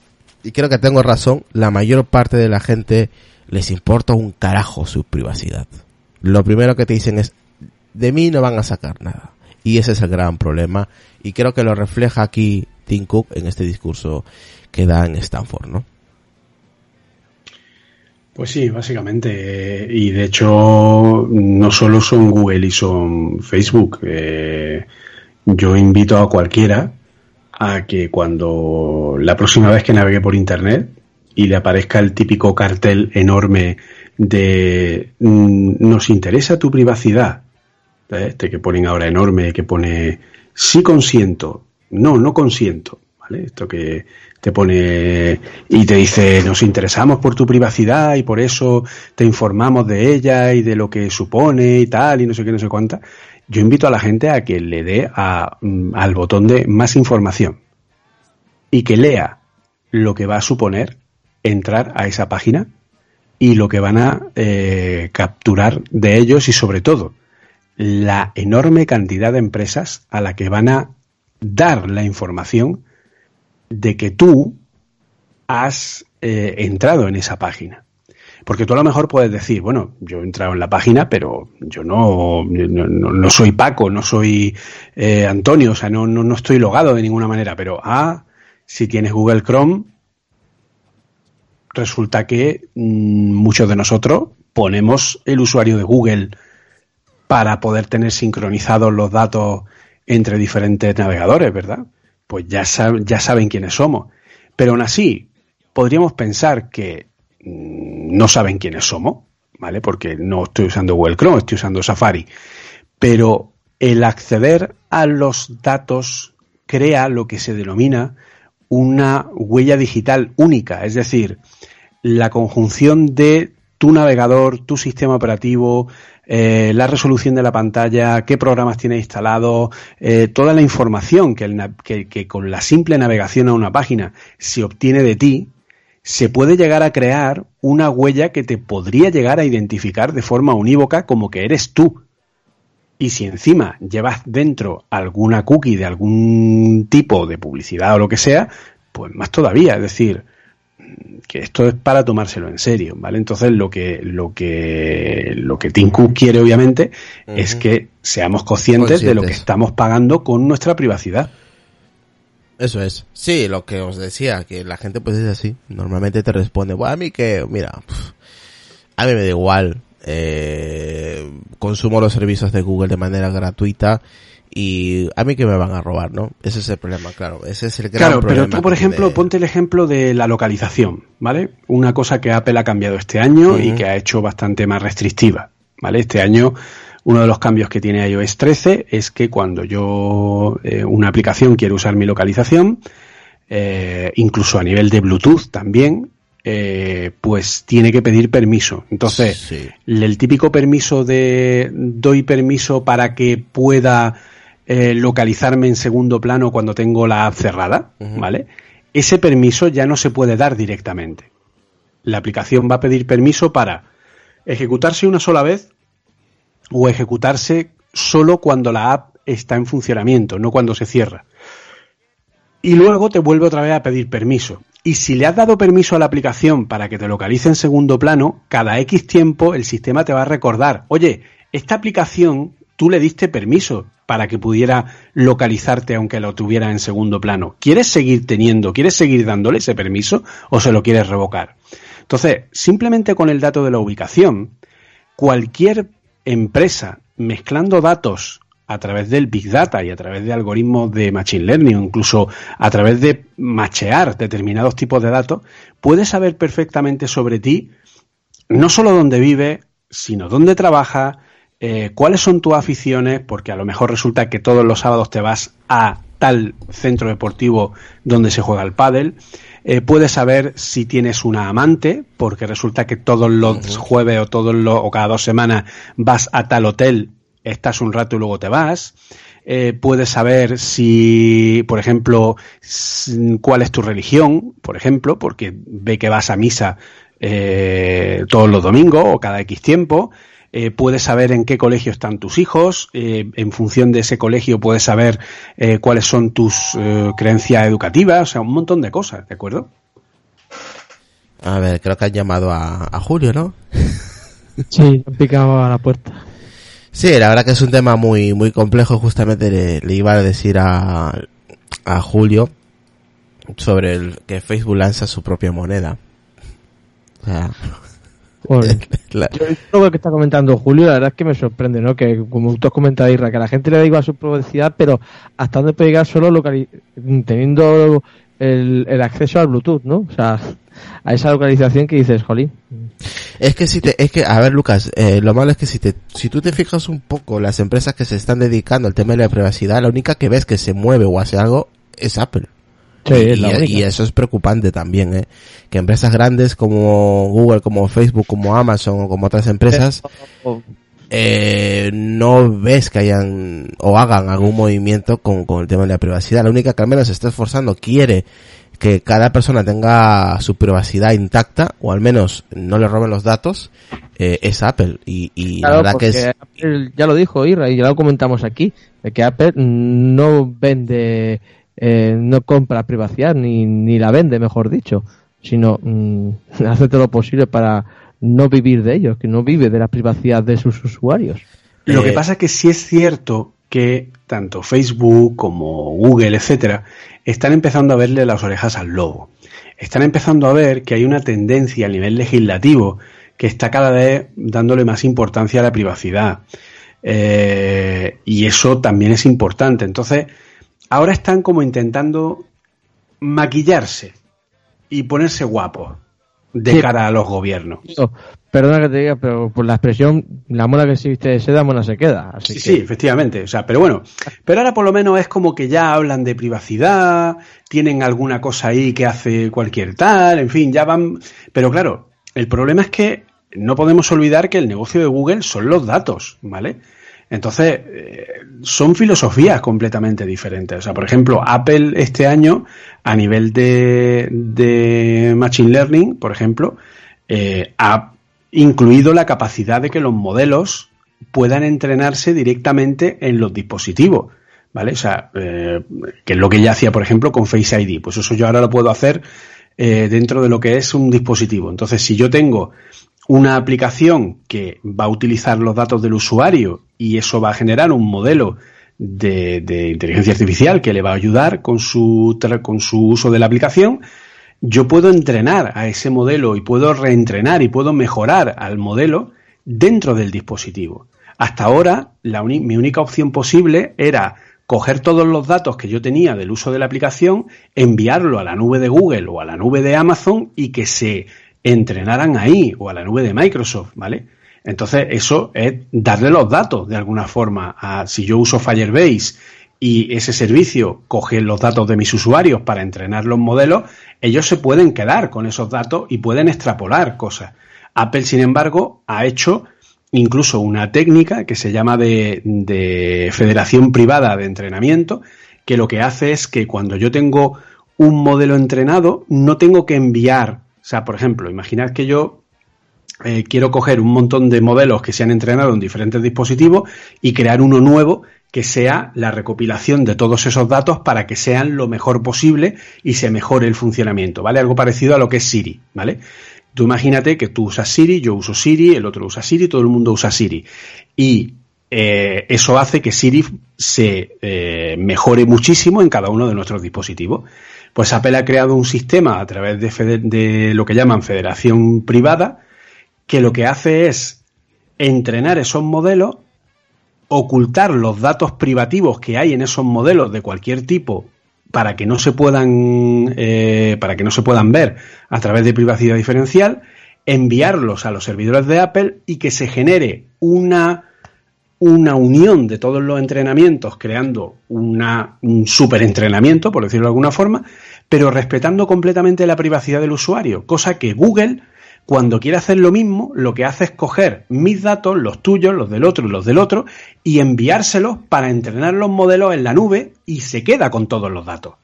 y creo que tengo razón, la mayor parte de la gente les importa un carajo su privacidad. Lo primero que te dicen es, de mí no van a sacar nada. Y ese es el gran problema. Y creo que lo refleja aquí Tim Cook en este discurso que da en Stanford, ¿no? Pues sí, básicamente. eh, Y de hecho, no solo son Google y son Facebook. eh, yo invito a cualquiera a que cuando la próxima vez que navegue por Internet y le aparezca el típico cartel enorme de mm, nos interesa tu privacidad. Este que ponen ahora enorme, que pone sí consiento, no, no consiento, ¿vale? Esto que te pone y te dice nos interesamos por tu privacidad y por eso te informamos de ella y de lo que supone y tal y no sé qué, no sé cuánta. Yo invito a la gente a que le dé a, mm, al botón de más información y que lea lo que va a suponer entrar a esa página y lo que van a eh, capturar de ellos y sobre todo la enorme cantidad de empresas a la que van a dar la información de que tú has eh, entrado en esa página. Porque tú a lo mejor puedes decir, bueno, yo he entrado en la página, pero yo no, no, soy Paco, no soy eh, Antonio, o sea, no, no, no estoy logado de ninguna manera. Pero, ah, si tienes Google Chrome, resulta que mm, muchos de nosotros ponemos el usuario de Google para poder tener sincronizados los datos entre diferentes navegadores, ¿verdad? Pues ya, sab- ya saben quiénes somos. Pero aún así, podríamos pensar que mm, no saben quiénes somos, ¿vale? Porque no estoy usando Google Chrome, estoy usando Safari. Pero el acceder a los datos crea lo que se denomina una huella digital única, es decir, la conjunción de tu navegador, tu sistema operativo, eh, la resolución de la pantalla, qué programas tienes instalado, eh, toda la información que con la simple navegación a una página se obtiene de ti, se puede llegar a crear una huella que te podría llegar a identificar de forma unívoca como que eres tú. Y si encima llevas dentro alguna cookie de algún tipo de publicidad o lo que sea, pues más todavía. Es decir, que esto es para tomárselo en serio, ¿vale? Entonces lo que lo que lo que Tim Cook quiere obviamente es que seamos conscientes, de lo que estamos pagando con nuestra privacidad. Eso es. Sí, lo que os decía, que la gente pues es así. Normalmente te responde, bueno, a mí que, mira, a mí me da igual. Eh, consumo los servicios de Google de manera gratuita y a mí que me van a robar, ¿no? Ese es el problema, claro. Ese es el gran Claro, pero problema tú, por ejemplo, tiene- ponte el ejemplo de la localización, ¿vale? Una cosa que Apple ha cambiado este año y que ha hecho bastante más restrictiva, ¿vale? Este año, uno de los cambios que tiene iOS 13 es que cuando yo, eh, una aplicación quiere usar mi localización, eh, incluso a nivel de Bluetooth también, eh, pues tiene que pedir permiso. Entonces, Sí. el típico permiso de doy permiso para que pueda eh, localizarme en segundo plano cuando tengo la app cerrada. ¿vale? Ese permiso ya no se puede dar directamente. La aplicación va a pedir permiso para ejecutarse una sola vez o ejecutarse solo cuando la app está en funcionamiento, no cuando se cierra. Y luego te vuelve otra vez a pedir permiso. Y si le has dado permiso a la aplicación para que te localice en segundo plano, cada X tiempo el sistema te va a recordar, oye, esta aplicación tú le diste permiso para que pudiera localizarte aunque lo tuviera en segundo plano. ¿Quieres seguir teniendo, quieres seguir dándole ese permiso o se lo quieres revocar? Entonces, simplemente con el dato de la ubicación, cualquier empresa mezclando datos a través del Big Data y a través de algoritmos de Machine Learning incluso a través de machear determinados tipos de datos, puede saber perfectamente sobre ti no solo dónde vive, sino dónde trabaja, eh, cuáles son tus aficiones, porque a lo mejor resulta que todos los sábados te vas a tal centro deportivo donde se juega el pádel. Eh, puedes saber si tienes una amante, porque resulta que todos los jueves o todos los, o cada dos semanas vas a tal hotel, estás un rato y luego te vas. Eh, puedes saber si, por ejemplo, cuál es tu religión, por ejemplo, porque ve que vas a misa eh, todos los domingos o cada X tiempo. Eh, puedes saber en qué colegio están tus hijos. eh, en función de ese colegio puedes saber eh, cuáles son tus eh, creencias educativas. O sea, un montón de cosas, ¿de acuerdo? A ver, creo que han llamado a, a Julio, ¿no? Sí, han picado a la puerta. Sí, la verdad que es un tema muy muy complejo. Justamente le, le iba a decir a, a Julio sobre el que Facebook lanza su propia moneda. O sea, La- Yo lo que está comentando Julio, la verdad es que me sorprende, ¿no? Que como tú has comentado, Irra, que a la gente le da igual su privacidad, pero hasta dónde puede llegar solo locali- teniendo el, el acceso al Bluetooth, ¿no? O sea, a esa localización que dices, jolín. es que si te, es que, a ver Lucas, eh, lo malo es que si te, si tú te fijas un poco las empresas que se están dedicando al tema de la privacidad, la única que ves que se mueve o hace algo es Apple. Sí, es y, la única. y eso es preocupante también, ¿eh? Que empresas grandes como Google, como Facebook, como Amazon o como otras empresas, eh, no ves que hayan o hagan algún movimiento con, con el tema de la privacidad. La única que al menos se está esforzando quiere que cada persona tenga su privacidad intacta o al menos no le roben los datos eh, es Apple y, y la verdad que es Apple, ya lo dijo Irra y ya lo comentamos aquí, de que Apple no vende, eh, no compra privacidad, ni, ni la vende, mejor dicho, sino mm, hace todo lo posible para no vivir de ellos, que no vive de la privacidad de sus usuarios. Lo que Eh, pasa es que sí es cierto que tanto Facebook como Google, etcétera, están empezando a verle las orejas al lobo. Están empezando a ver que hay una tendencia a nivel legislativo que está cada vez dándole más importancia a la privacidad. Eh, y eso también es importante. Entonces, ahora están como intentando maquillarse y ponerse guapos de Sí. cara a los gobiernos. Perdona que te diga, pero por la expresión, la mona que se viste de seda, mona se queda. Así Sí, que, sí, efectivamente. O sea, pero bueno, pero ahora por lo menos es como que ya hablan de privacidad, tienen alguna cosa ahí que hace cualquier tal, en fin, ya van. Pero claro, el problema es que no podemos olvidar que el negocio de Google son los datos, ¿vale? Entonces, eh, son filosofías completamente diferentes. O sea, por ejemplo, Apple este año, a nivel de, de Machine Learning, por ejemplo, eh, ha incluido la capacidad de que los modelos puedan entrenarse directamente en los dispositivos. ¿Vale? O sea, eh, que es lo que ya hacía, por ejemplo, con Face ID. Pues eso yo ahora lo puedo hacer eh, dentro de lo que es un dispositivo. Entonces, si yo tengo una aplicación que va a utilizar los datos del usuario y eso va a generar un modelo de, de inteligencia artificial que le va a ayudar con su, con su uso de la aplicación, yo puedo entrenar a ese modelo y puedo reentrenar y puedo mejorar al modelo dentro del dispositivo. Hasta ahora, la mi única opción posible era coger todos los datos que yo tenía del uso de la aplicación, enviarlo a la nube de Google o a la nube de Amazon y que se entrenaran ahí o a la nube de Microsoft, ¿vale? Entonces, eso es darle los datos de alguna forma. A, si yo uso Firebase y ese servicio coge los datos de mis usuarios para entrenar los modelos, ellos se pueden quedar con esos datos y pueden extrapolar cosas. Apple, sin embargo, ha hecho incluso una técnica que se llama de, de federación privada de entrenamiento, que lo que hace es que cuando yo tengo un modelo entrenado, no tengo que enviar, o sea, por ejemplo, imaginad que yo eh, quiero coger un montón de modelos que se han entrenado en diferentes dispositivos y crear uno nuevo que sea la recopilación de todos esos datos para que sean lo mejor posible y se mejore el funcionamiento, ¿vale? Algo parecido a lo que es Siri, ¿vale? Tú imagínate que tú usas Siri, yo uso Siri, el otro usa Siri, todo el mundo usa Siri. Y eh, eso hace que Siri se eh, mejore muchísimo en cada uno de nuestros dispositivos. Pues Apple ha creado un sistema a través de, lo que llaman federación privada, que lo que hace es entrenar esos modelos, ocultar los datos privativos que hay en esos modelos de cualquier tipo para que no se puedan eh, para que no se puedan ver a través de privacidad diferencial, enviarlos a los servidores de Apple y que se genere una una unión de todos los entrenamientos, creando una, un super entrenamiento, por decirlo de alguna forma, pero respetando completamente la privacidad del usuario, cosa que Google, cuando quiere hacer lo mismo, lo que hace es coger mis datos, los tuyos, los del otro y los del otro, y enviárselos para entrenar los modelos en la nube y se queda con todos los datos.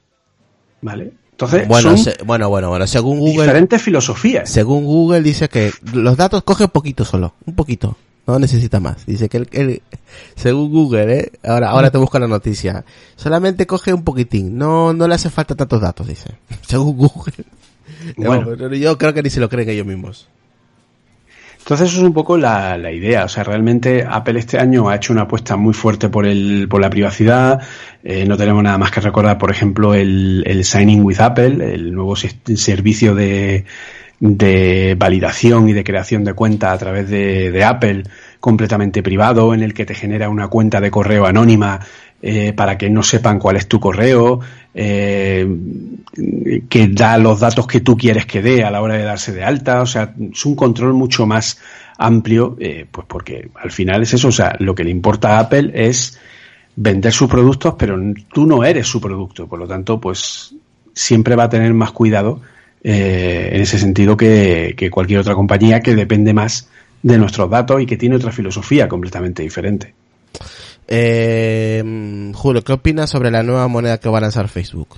¿Vale? Entonces, Bueno, son se- bueno, bueno, bueno, según Google, diferentes filosofías. según Google dice que los datos coge poquito solo, un poquito, no necesita más. Dice que el, el- según Google, ¿eh? ahora, ahora te busco la noticia, solamente coge un poquitín, no, no le hace falta tantos datos, dice. Según Google. Bueno. No, pero yo creo que ni se lo creen ellos mismos. Entonces eso es un poco la, la idea. O sea, realmente Apple este año ha hecho una apuesta muy fuerte por el, por la privacidad. Eh, no tenemos nada más que recordar, por ejemplo, el, el Signing with Apple, el nuevo servicio de, de validación y de creación de cuenta a través de, Apple completamente privado, en el que te genera una cuenta de correo anónima eh, para que no sepan cuál es tu correo, eh, que da los datos que tú quieres que dé a la hora de darse de alta, o sea, es un control mucho más amplio, eh, pues porque al final es eso, o sea, lo que le importa a Apple es vender sus productos, pero tú no eres su producto, por lo tanto, pues siempre va a tener más cuidado eh, en ese sentido que, que cualquier otra compañía que depende más de nuestros datos y que tiene otra filosofía completamente diferente. Eh, Julio, ¿qué opinas sobre la nueva moneda que va a lanzar Facebook?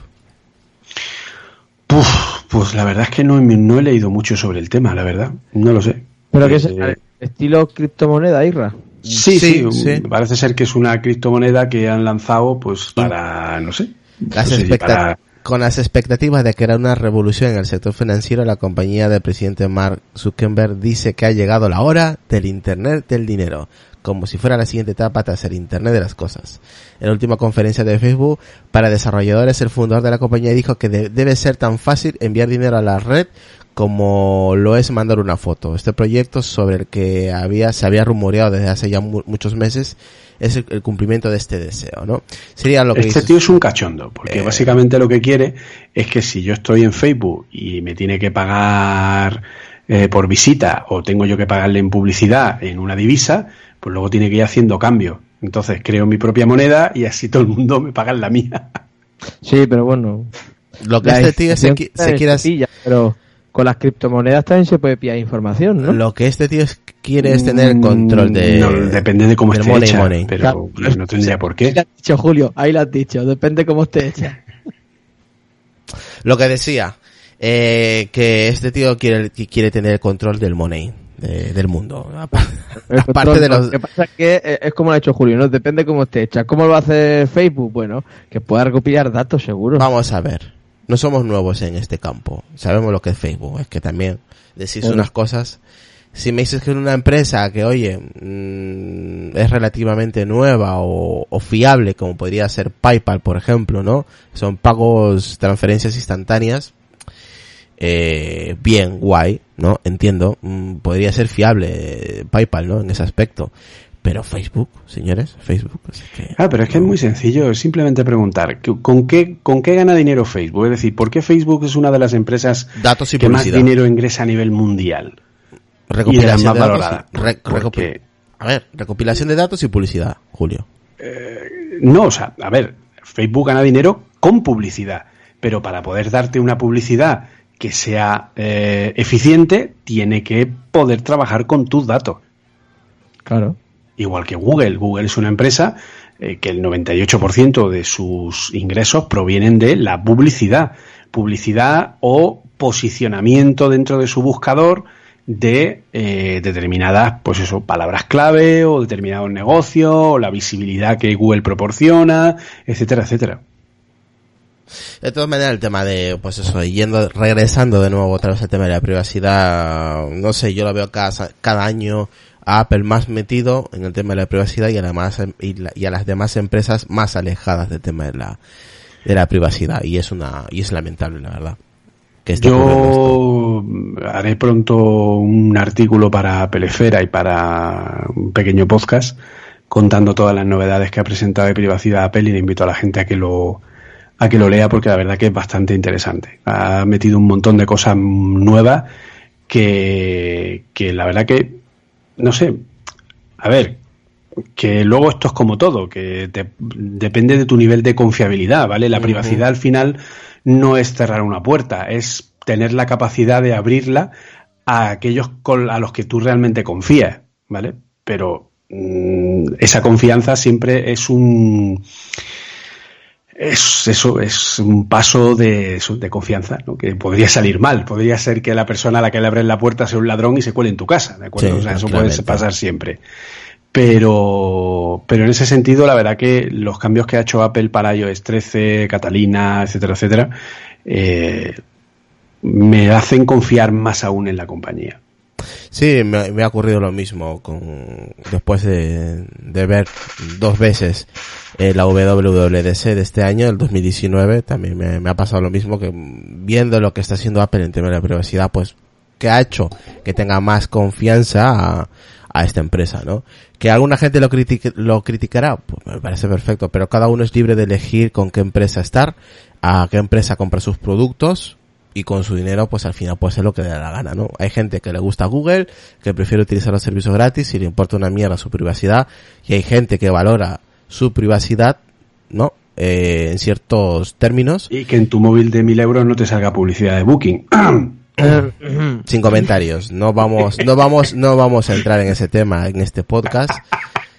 Puf, pues la verdad es que no, no he leído mucho sobre el tema, la verdad, no lo sé. Pero que es Eh, estilo criptomoneda, Irra. Sí, Sí, sí, sí. parece ser que es una criptomoneda que han lanzado pues para, no sé, Las no sé para- Con las expectativas de que era una revolución en el sector financiero, la compañía del presidente Mark Zuckerberg dice que ha llegado la hora del Internet del dinero, como si fuera la siguiente etapa tras el Internet de las cosas. En la última conferencia de Facebook para desarrolladores, el fundador de la compañía dijo que de- debe ser tan fácil enviar dinero a la red como lo es mandar una foto. Este proyecto sobre el que había, se había rumoreado desde hace ya mu- muchos meses es el, el cumplimiento de este deseo, ¿no? Sería lo que Este dices- tío es un cachondo, porque Eh. básicamente lo que quiere es que si yo estoy en Facebook y me tiene que pagar eh, por visita o tengo yo que pagarle en publicidad en una divisa, pues luego tiene que ir haciendo cambio. Entonces creo mi propia moneda y así todo el mundo me paga en la mía. Sí, pero bueno. Lo que este tío se, se quiere pero con las criptomonedas también se puede pillar información, ¿no? lo que este tío es- quiere es tener el control de Mm, No, depende de cómo esté money, hecha, money. pero Claro. no tendría por Ahí qué. lo has dicho, Julio, ahí lo has dicho, depende cómo esté hecha. lo que decía eh, que este tío quiere quiere tener el control del money de- del mundo aparte de Lo los que pasa es que eh, es como lo ha hecho Julio, ¿no? Depende cómo esté hecha. ¿Cómo lo va a hacer Facebook? Bueno, que pueda recopilar datos seguro. vamos a ver no somos nuevos en este campo. Sabemos lo que es Facebook. Es que también decís Bueno. unas cosas. Si me dices que en una empresa que, oye, mm, es relativamente nueva o, o fiable, como podría ser PayPal, por ejemplo, ¿no? Son pagos, transferencias instantáneas. Eh, bien, guay, ¿no? Entiendo. Mm, podría ser fiable eh, PayPal, ¿no? En ese aspecto. Pero Facebook, señores, Facebook. es que- Ah, pero es que es muy sencillo, es simplemente preguntar, ¿qué- ¿con qué, ¿con qué gana dinero Facebook? Es decir, ¿por qué Facebook es una de las empresas Datos y que más dinero ingresa a nivel mundial? recopilación y de más re- Porque- a ver, recopilación de datos y publicidad, Julio. No, o sea, a ver, Facebook gana dinero con publicidad, pero para poder darte una publicidad que sea eh, eficiente, tiene que poder trabajar con tus datos. Claro. Igual que Google. Google es una empresa eh, que el 98% de sus ingresos provienen de la publicidad. Publicidad o posicionamiento dentro de su buscador de eh, determinadas, pues eso, palabras clave o determinados negocios o la visibilidad que Google proporciona, etcétera, etcétera. De todas maneras, el tema de, pues eso, yendo, regresando de nuevo otra vez al tema de la privacidad, no sé, yo lo veo cada, cada año a Apple más metido en el tema de la privacidad y a, la más, y, la- y a las demás empresas más alejadas del tema de la, de la privacidad. Y es una, y es lamentable, la verdad. Que. Yo haré pronto un artículo para Pelefera y para un pequeño podcast contando todas las novedades que ha presentado de privacidad Apple y le invito a la gente a que lo a que lo lea porque la verdad que es bastante interesante. Ha metido un montón de cosas nuevas que, que la verdad que no sé, a ver, que luego esto es como todo, que te- depende de tu nivel de confiabilidad, ¿vale? La privacidad al final no es cerrar una puerta, es tener la capacidad de abrirla a aquellos con- a los que tú realmente confías, ¿vale? Pero mm, esa confianza siempre es un es eso es un paso de, de confianza, ¿no? que podría salir mal. Podría ser que la persona a la que le abres la puerta sea un ladrón y se cuele en tu casa, ¿de acuerdo? Sí, o sea, eso puede pasar siempre. Pero, pero en ese sentido, la verdad que los cambios que ha hecho Apple para iOS 13, Catalina, etcétera, etcétera, eh, me hacen confiar más aún en la compañía. Sí, me, me ha ocurrido lo mismo con después de, ver dos veces eh, la WWDC de este año, el 2019, también me, ha pasado lo mismo que viendo lo que está haciendo Apple en tema de privacidad, pues que ha hecho que tenga más confianza a, a esta empresa, ¿no? Que alguna gente lo, critique, lo criticará, pues me parece perfecto, pero cada uno es libre de elegir con qué empresa estar, a qué empresa comprar sus productos, y con su dinero pues al final puede ser lo que le da la gana, ¿no? Hay gente que le gusta Google, que prefiere utilizar los servicios gratis y le importa una mierda su privacidad y hay gente que valora su privacidad, ¿no? Eh, en ciertos términos, Y que en tu móvil de 1000 euros no te salga publicidad de Booking. sin comentarios. No vamos, no vamos, no vamos a entrar en ese tema en este podcast.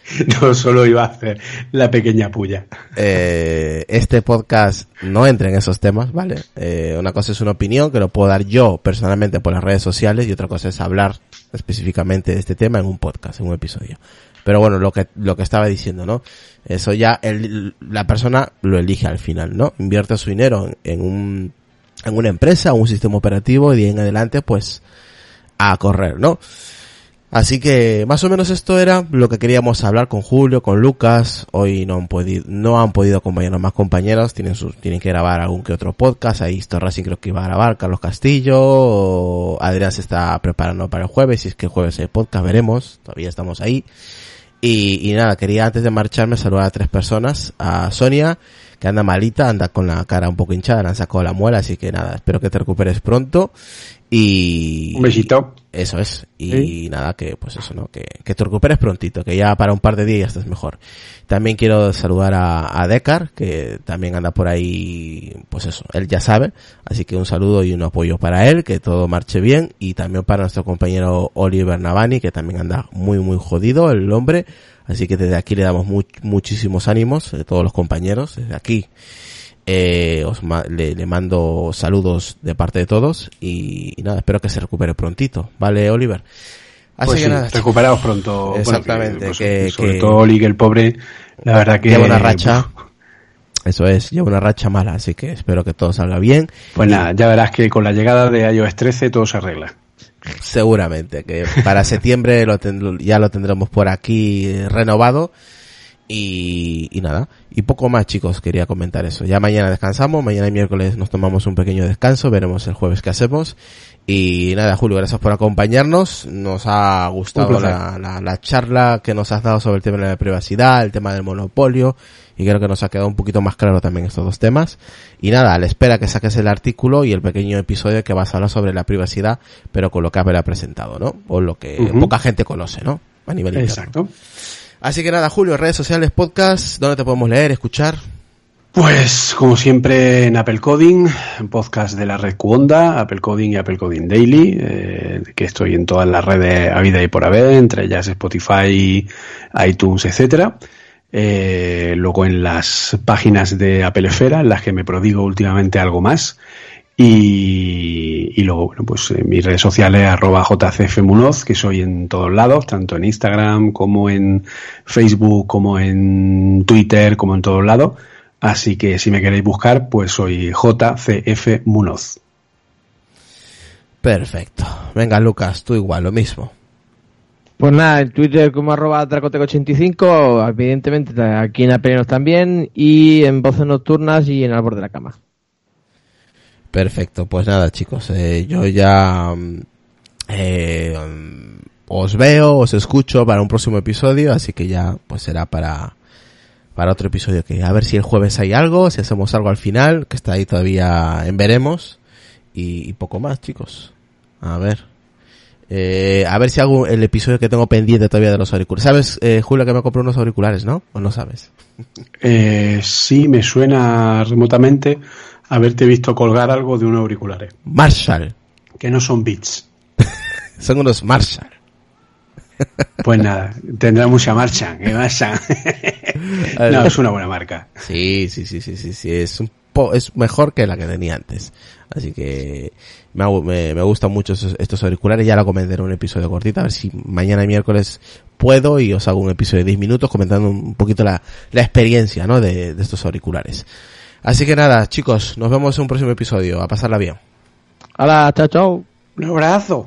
no solo iba a hacer la pequeña puya. eh, este podcast no entra en esos temas, ¿vale? Eh, una cosa es una opinión que lo puedo dar yo personalmente por las redes sociales y otra cosa es hablar específicamente de este tema en un podcast, en un episodio. Pero bueno, lo que, lo que estaba diciendo, ¿no? Eso ya el, la persona lo elige al final, ¿no? Invierte su dinero en, en un, en una empresa, un sistema operativo y de en adelante, pues, a correr, ¿no? Así que más o menos esto era lo que queríamos hablar con Julio, con Lucas. Hoy no han podido, no han podido acompañarnos más compañeros, tienen sus, tienen que grabar algún que otro podcast. Ahí Racing creo que iba a grabar, Carlos Castillo, Adrián se está preparando para el jueves, si es que el jueves hay podcast, veremos, todavía estamos ahí. Y, y nada, quería antes de marcharme saludar a tres personas, a Sonia, que anda malita, anda con la cara un poco hinchada, le han sacado la muela, así que nada, espero que te recuperes pronto. Y... Un besito. Eso es. Y nada, que pues eso, ¿no? Que, que te recuperes prontito, que ya para un par de días ya estés mejor. También quiero saludar a, a Decar, que también anda por ahí, pues eso, él ya sabe. Así que un saludo y un apoyo para él, que todo marche bien. Y también para nuestro compañero Oliver Navani, que también anda muy, muy jodido el hombre. Así que desde aquí le damos mu- muchísimos ánimos, de todos los compañeros, desde aquí. Eh, os ma- le, le mando saludos de parte de todos y, y nada, espero que se recupere prontito, ¿vale, Oliver? Así Pues que sí, nada, recuperaos pronto. Exactamente, pues, que- sobre que- todo Oli, que el pobre, la verdad que... lleva una racha. Eso es, lleva una racha mala, así que espero que todo salga bien. Pues nada, ya verás que con la llegada de iOS 13 todo se arregla. Seguramente, que para septiembre lo ten- ya lo tendremos por aquí renovado. Y, y nada, y poco más chicos, quería comentar eso. Ya mañana descansamos, mañana y miércoles nos tomamos un pequeño descanso, veremos el jueves qué hacemos. Y nada, Julio, gracias por acompañarnos. Nos ha gustado la, la, la charla que nos has dado sobre el tema de la privacidad, el tema del monopolio, y creo que nos ha quedado un poquito más claro también estos dos temas. Y nada, a la espera que saques el artículo y el pequeño episodio que vas a hablar sobre la privacidad, pero con lo que Apple ha presentado, ¿no? O lo que poca gente conoce, ¿no? A nivel interno. Así que nada, Julio, redes sociales, podcast, ¿dónde te podemos leer, escuchar? Pues como siempre en Apple Coding, podcast de la red Cuonda, Apple Coding y Apple Coding Daily, eh, que estoy en todas las redes a vida y por haber, entre ellas Spotify, iTunes, etcétera. Eh, luego en las páginas de Apple Esfera, en las que me prodigo últimamente algo más. Y, y luego, bueno, pues en mis redes sociales, arroba jcfmunoz, que soy en todos lados, tanto en Instagram como en Facebook, como en Twitter, como en todos lados. Así que si me queréis buscar, pues soy JCF Munoz. Perfecto. Venga, Lucas, tú igual, lo mismo. Pues nada, en Twitter como arroba Dracoteco85, evidentemente aquí en Apelinos también, y en Voces Nocturnas y en Albor de la Cama. Perfecto, pues nada chicos, eh, yo ya mm, eh, mm, os veo, os escucho para un próximo episodio, así que ya pues será para para otro episodio que a ver si el jueves hay algo, si hacemos algo al final, que está ahí todavía en veremos y, y poco más chicos. A ver. Eh, a ver si hago el episodio que tengo pendiente todavía de los auriculares. ¿Sabes, eh, Julio, que me compré unos auriculares, no? ¿O no sabes? Eh, sí me suena remotamente haberte visto colgar algo de unos auriculares, Marshall. que no son Beats. Son unos Marshall. Pues nada, tendrá mucha marcha, ¿eh? marcha. no, es una buena marca. Sí, sí, sí, sí, sí, sí, es un po es mejor que la que tenía antes. Así que me, me, me gustan mucho esos- estos auriculares, ya lo comentaré en un episodio cortito, a ver si mañana y miércoles puedo y os hago un episodio de 10 minutos comentando un poquito la, la experiencia, ¿no? De, de estos auriculares. Así que nada, chicos, nos vemos en un próximo episodio, a pasarla bien. Hola, chao, chao. Un abrazo.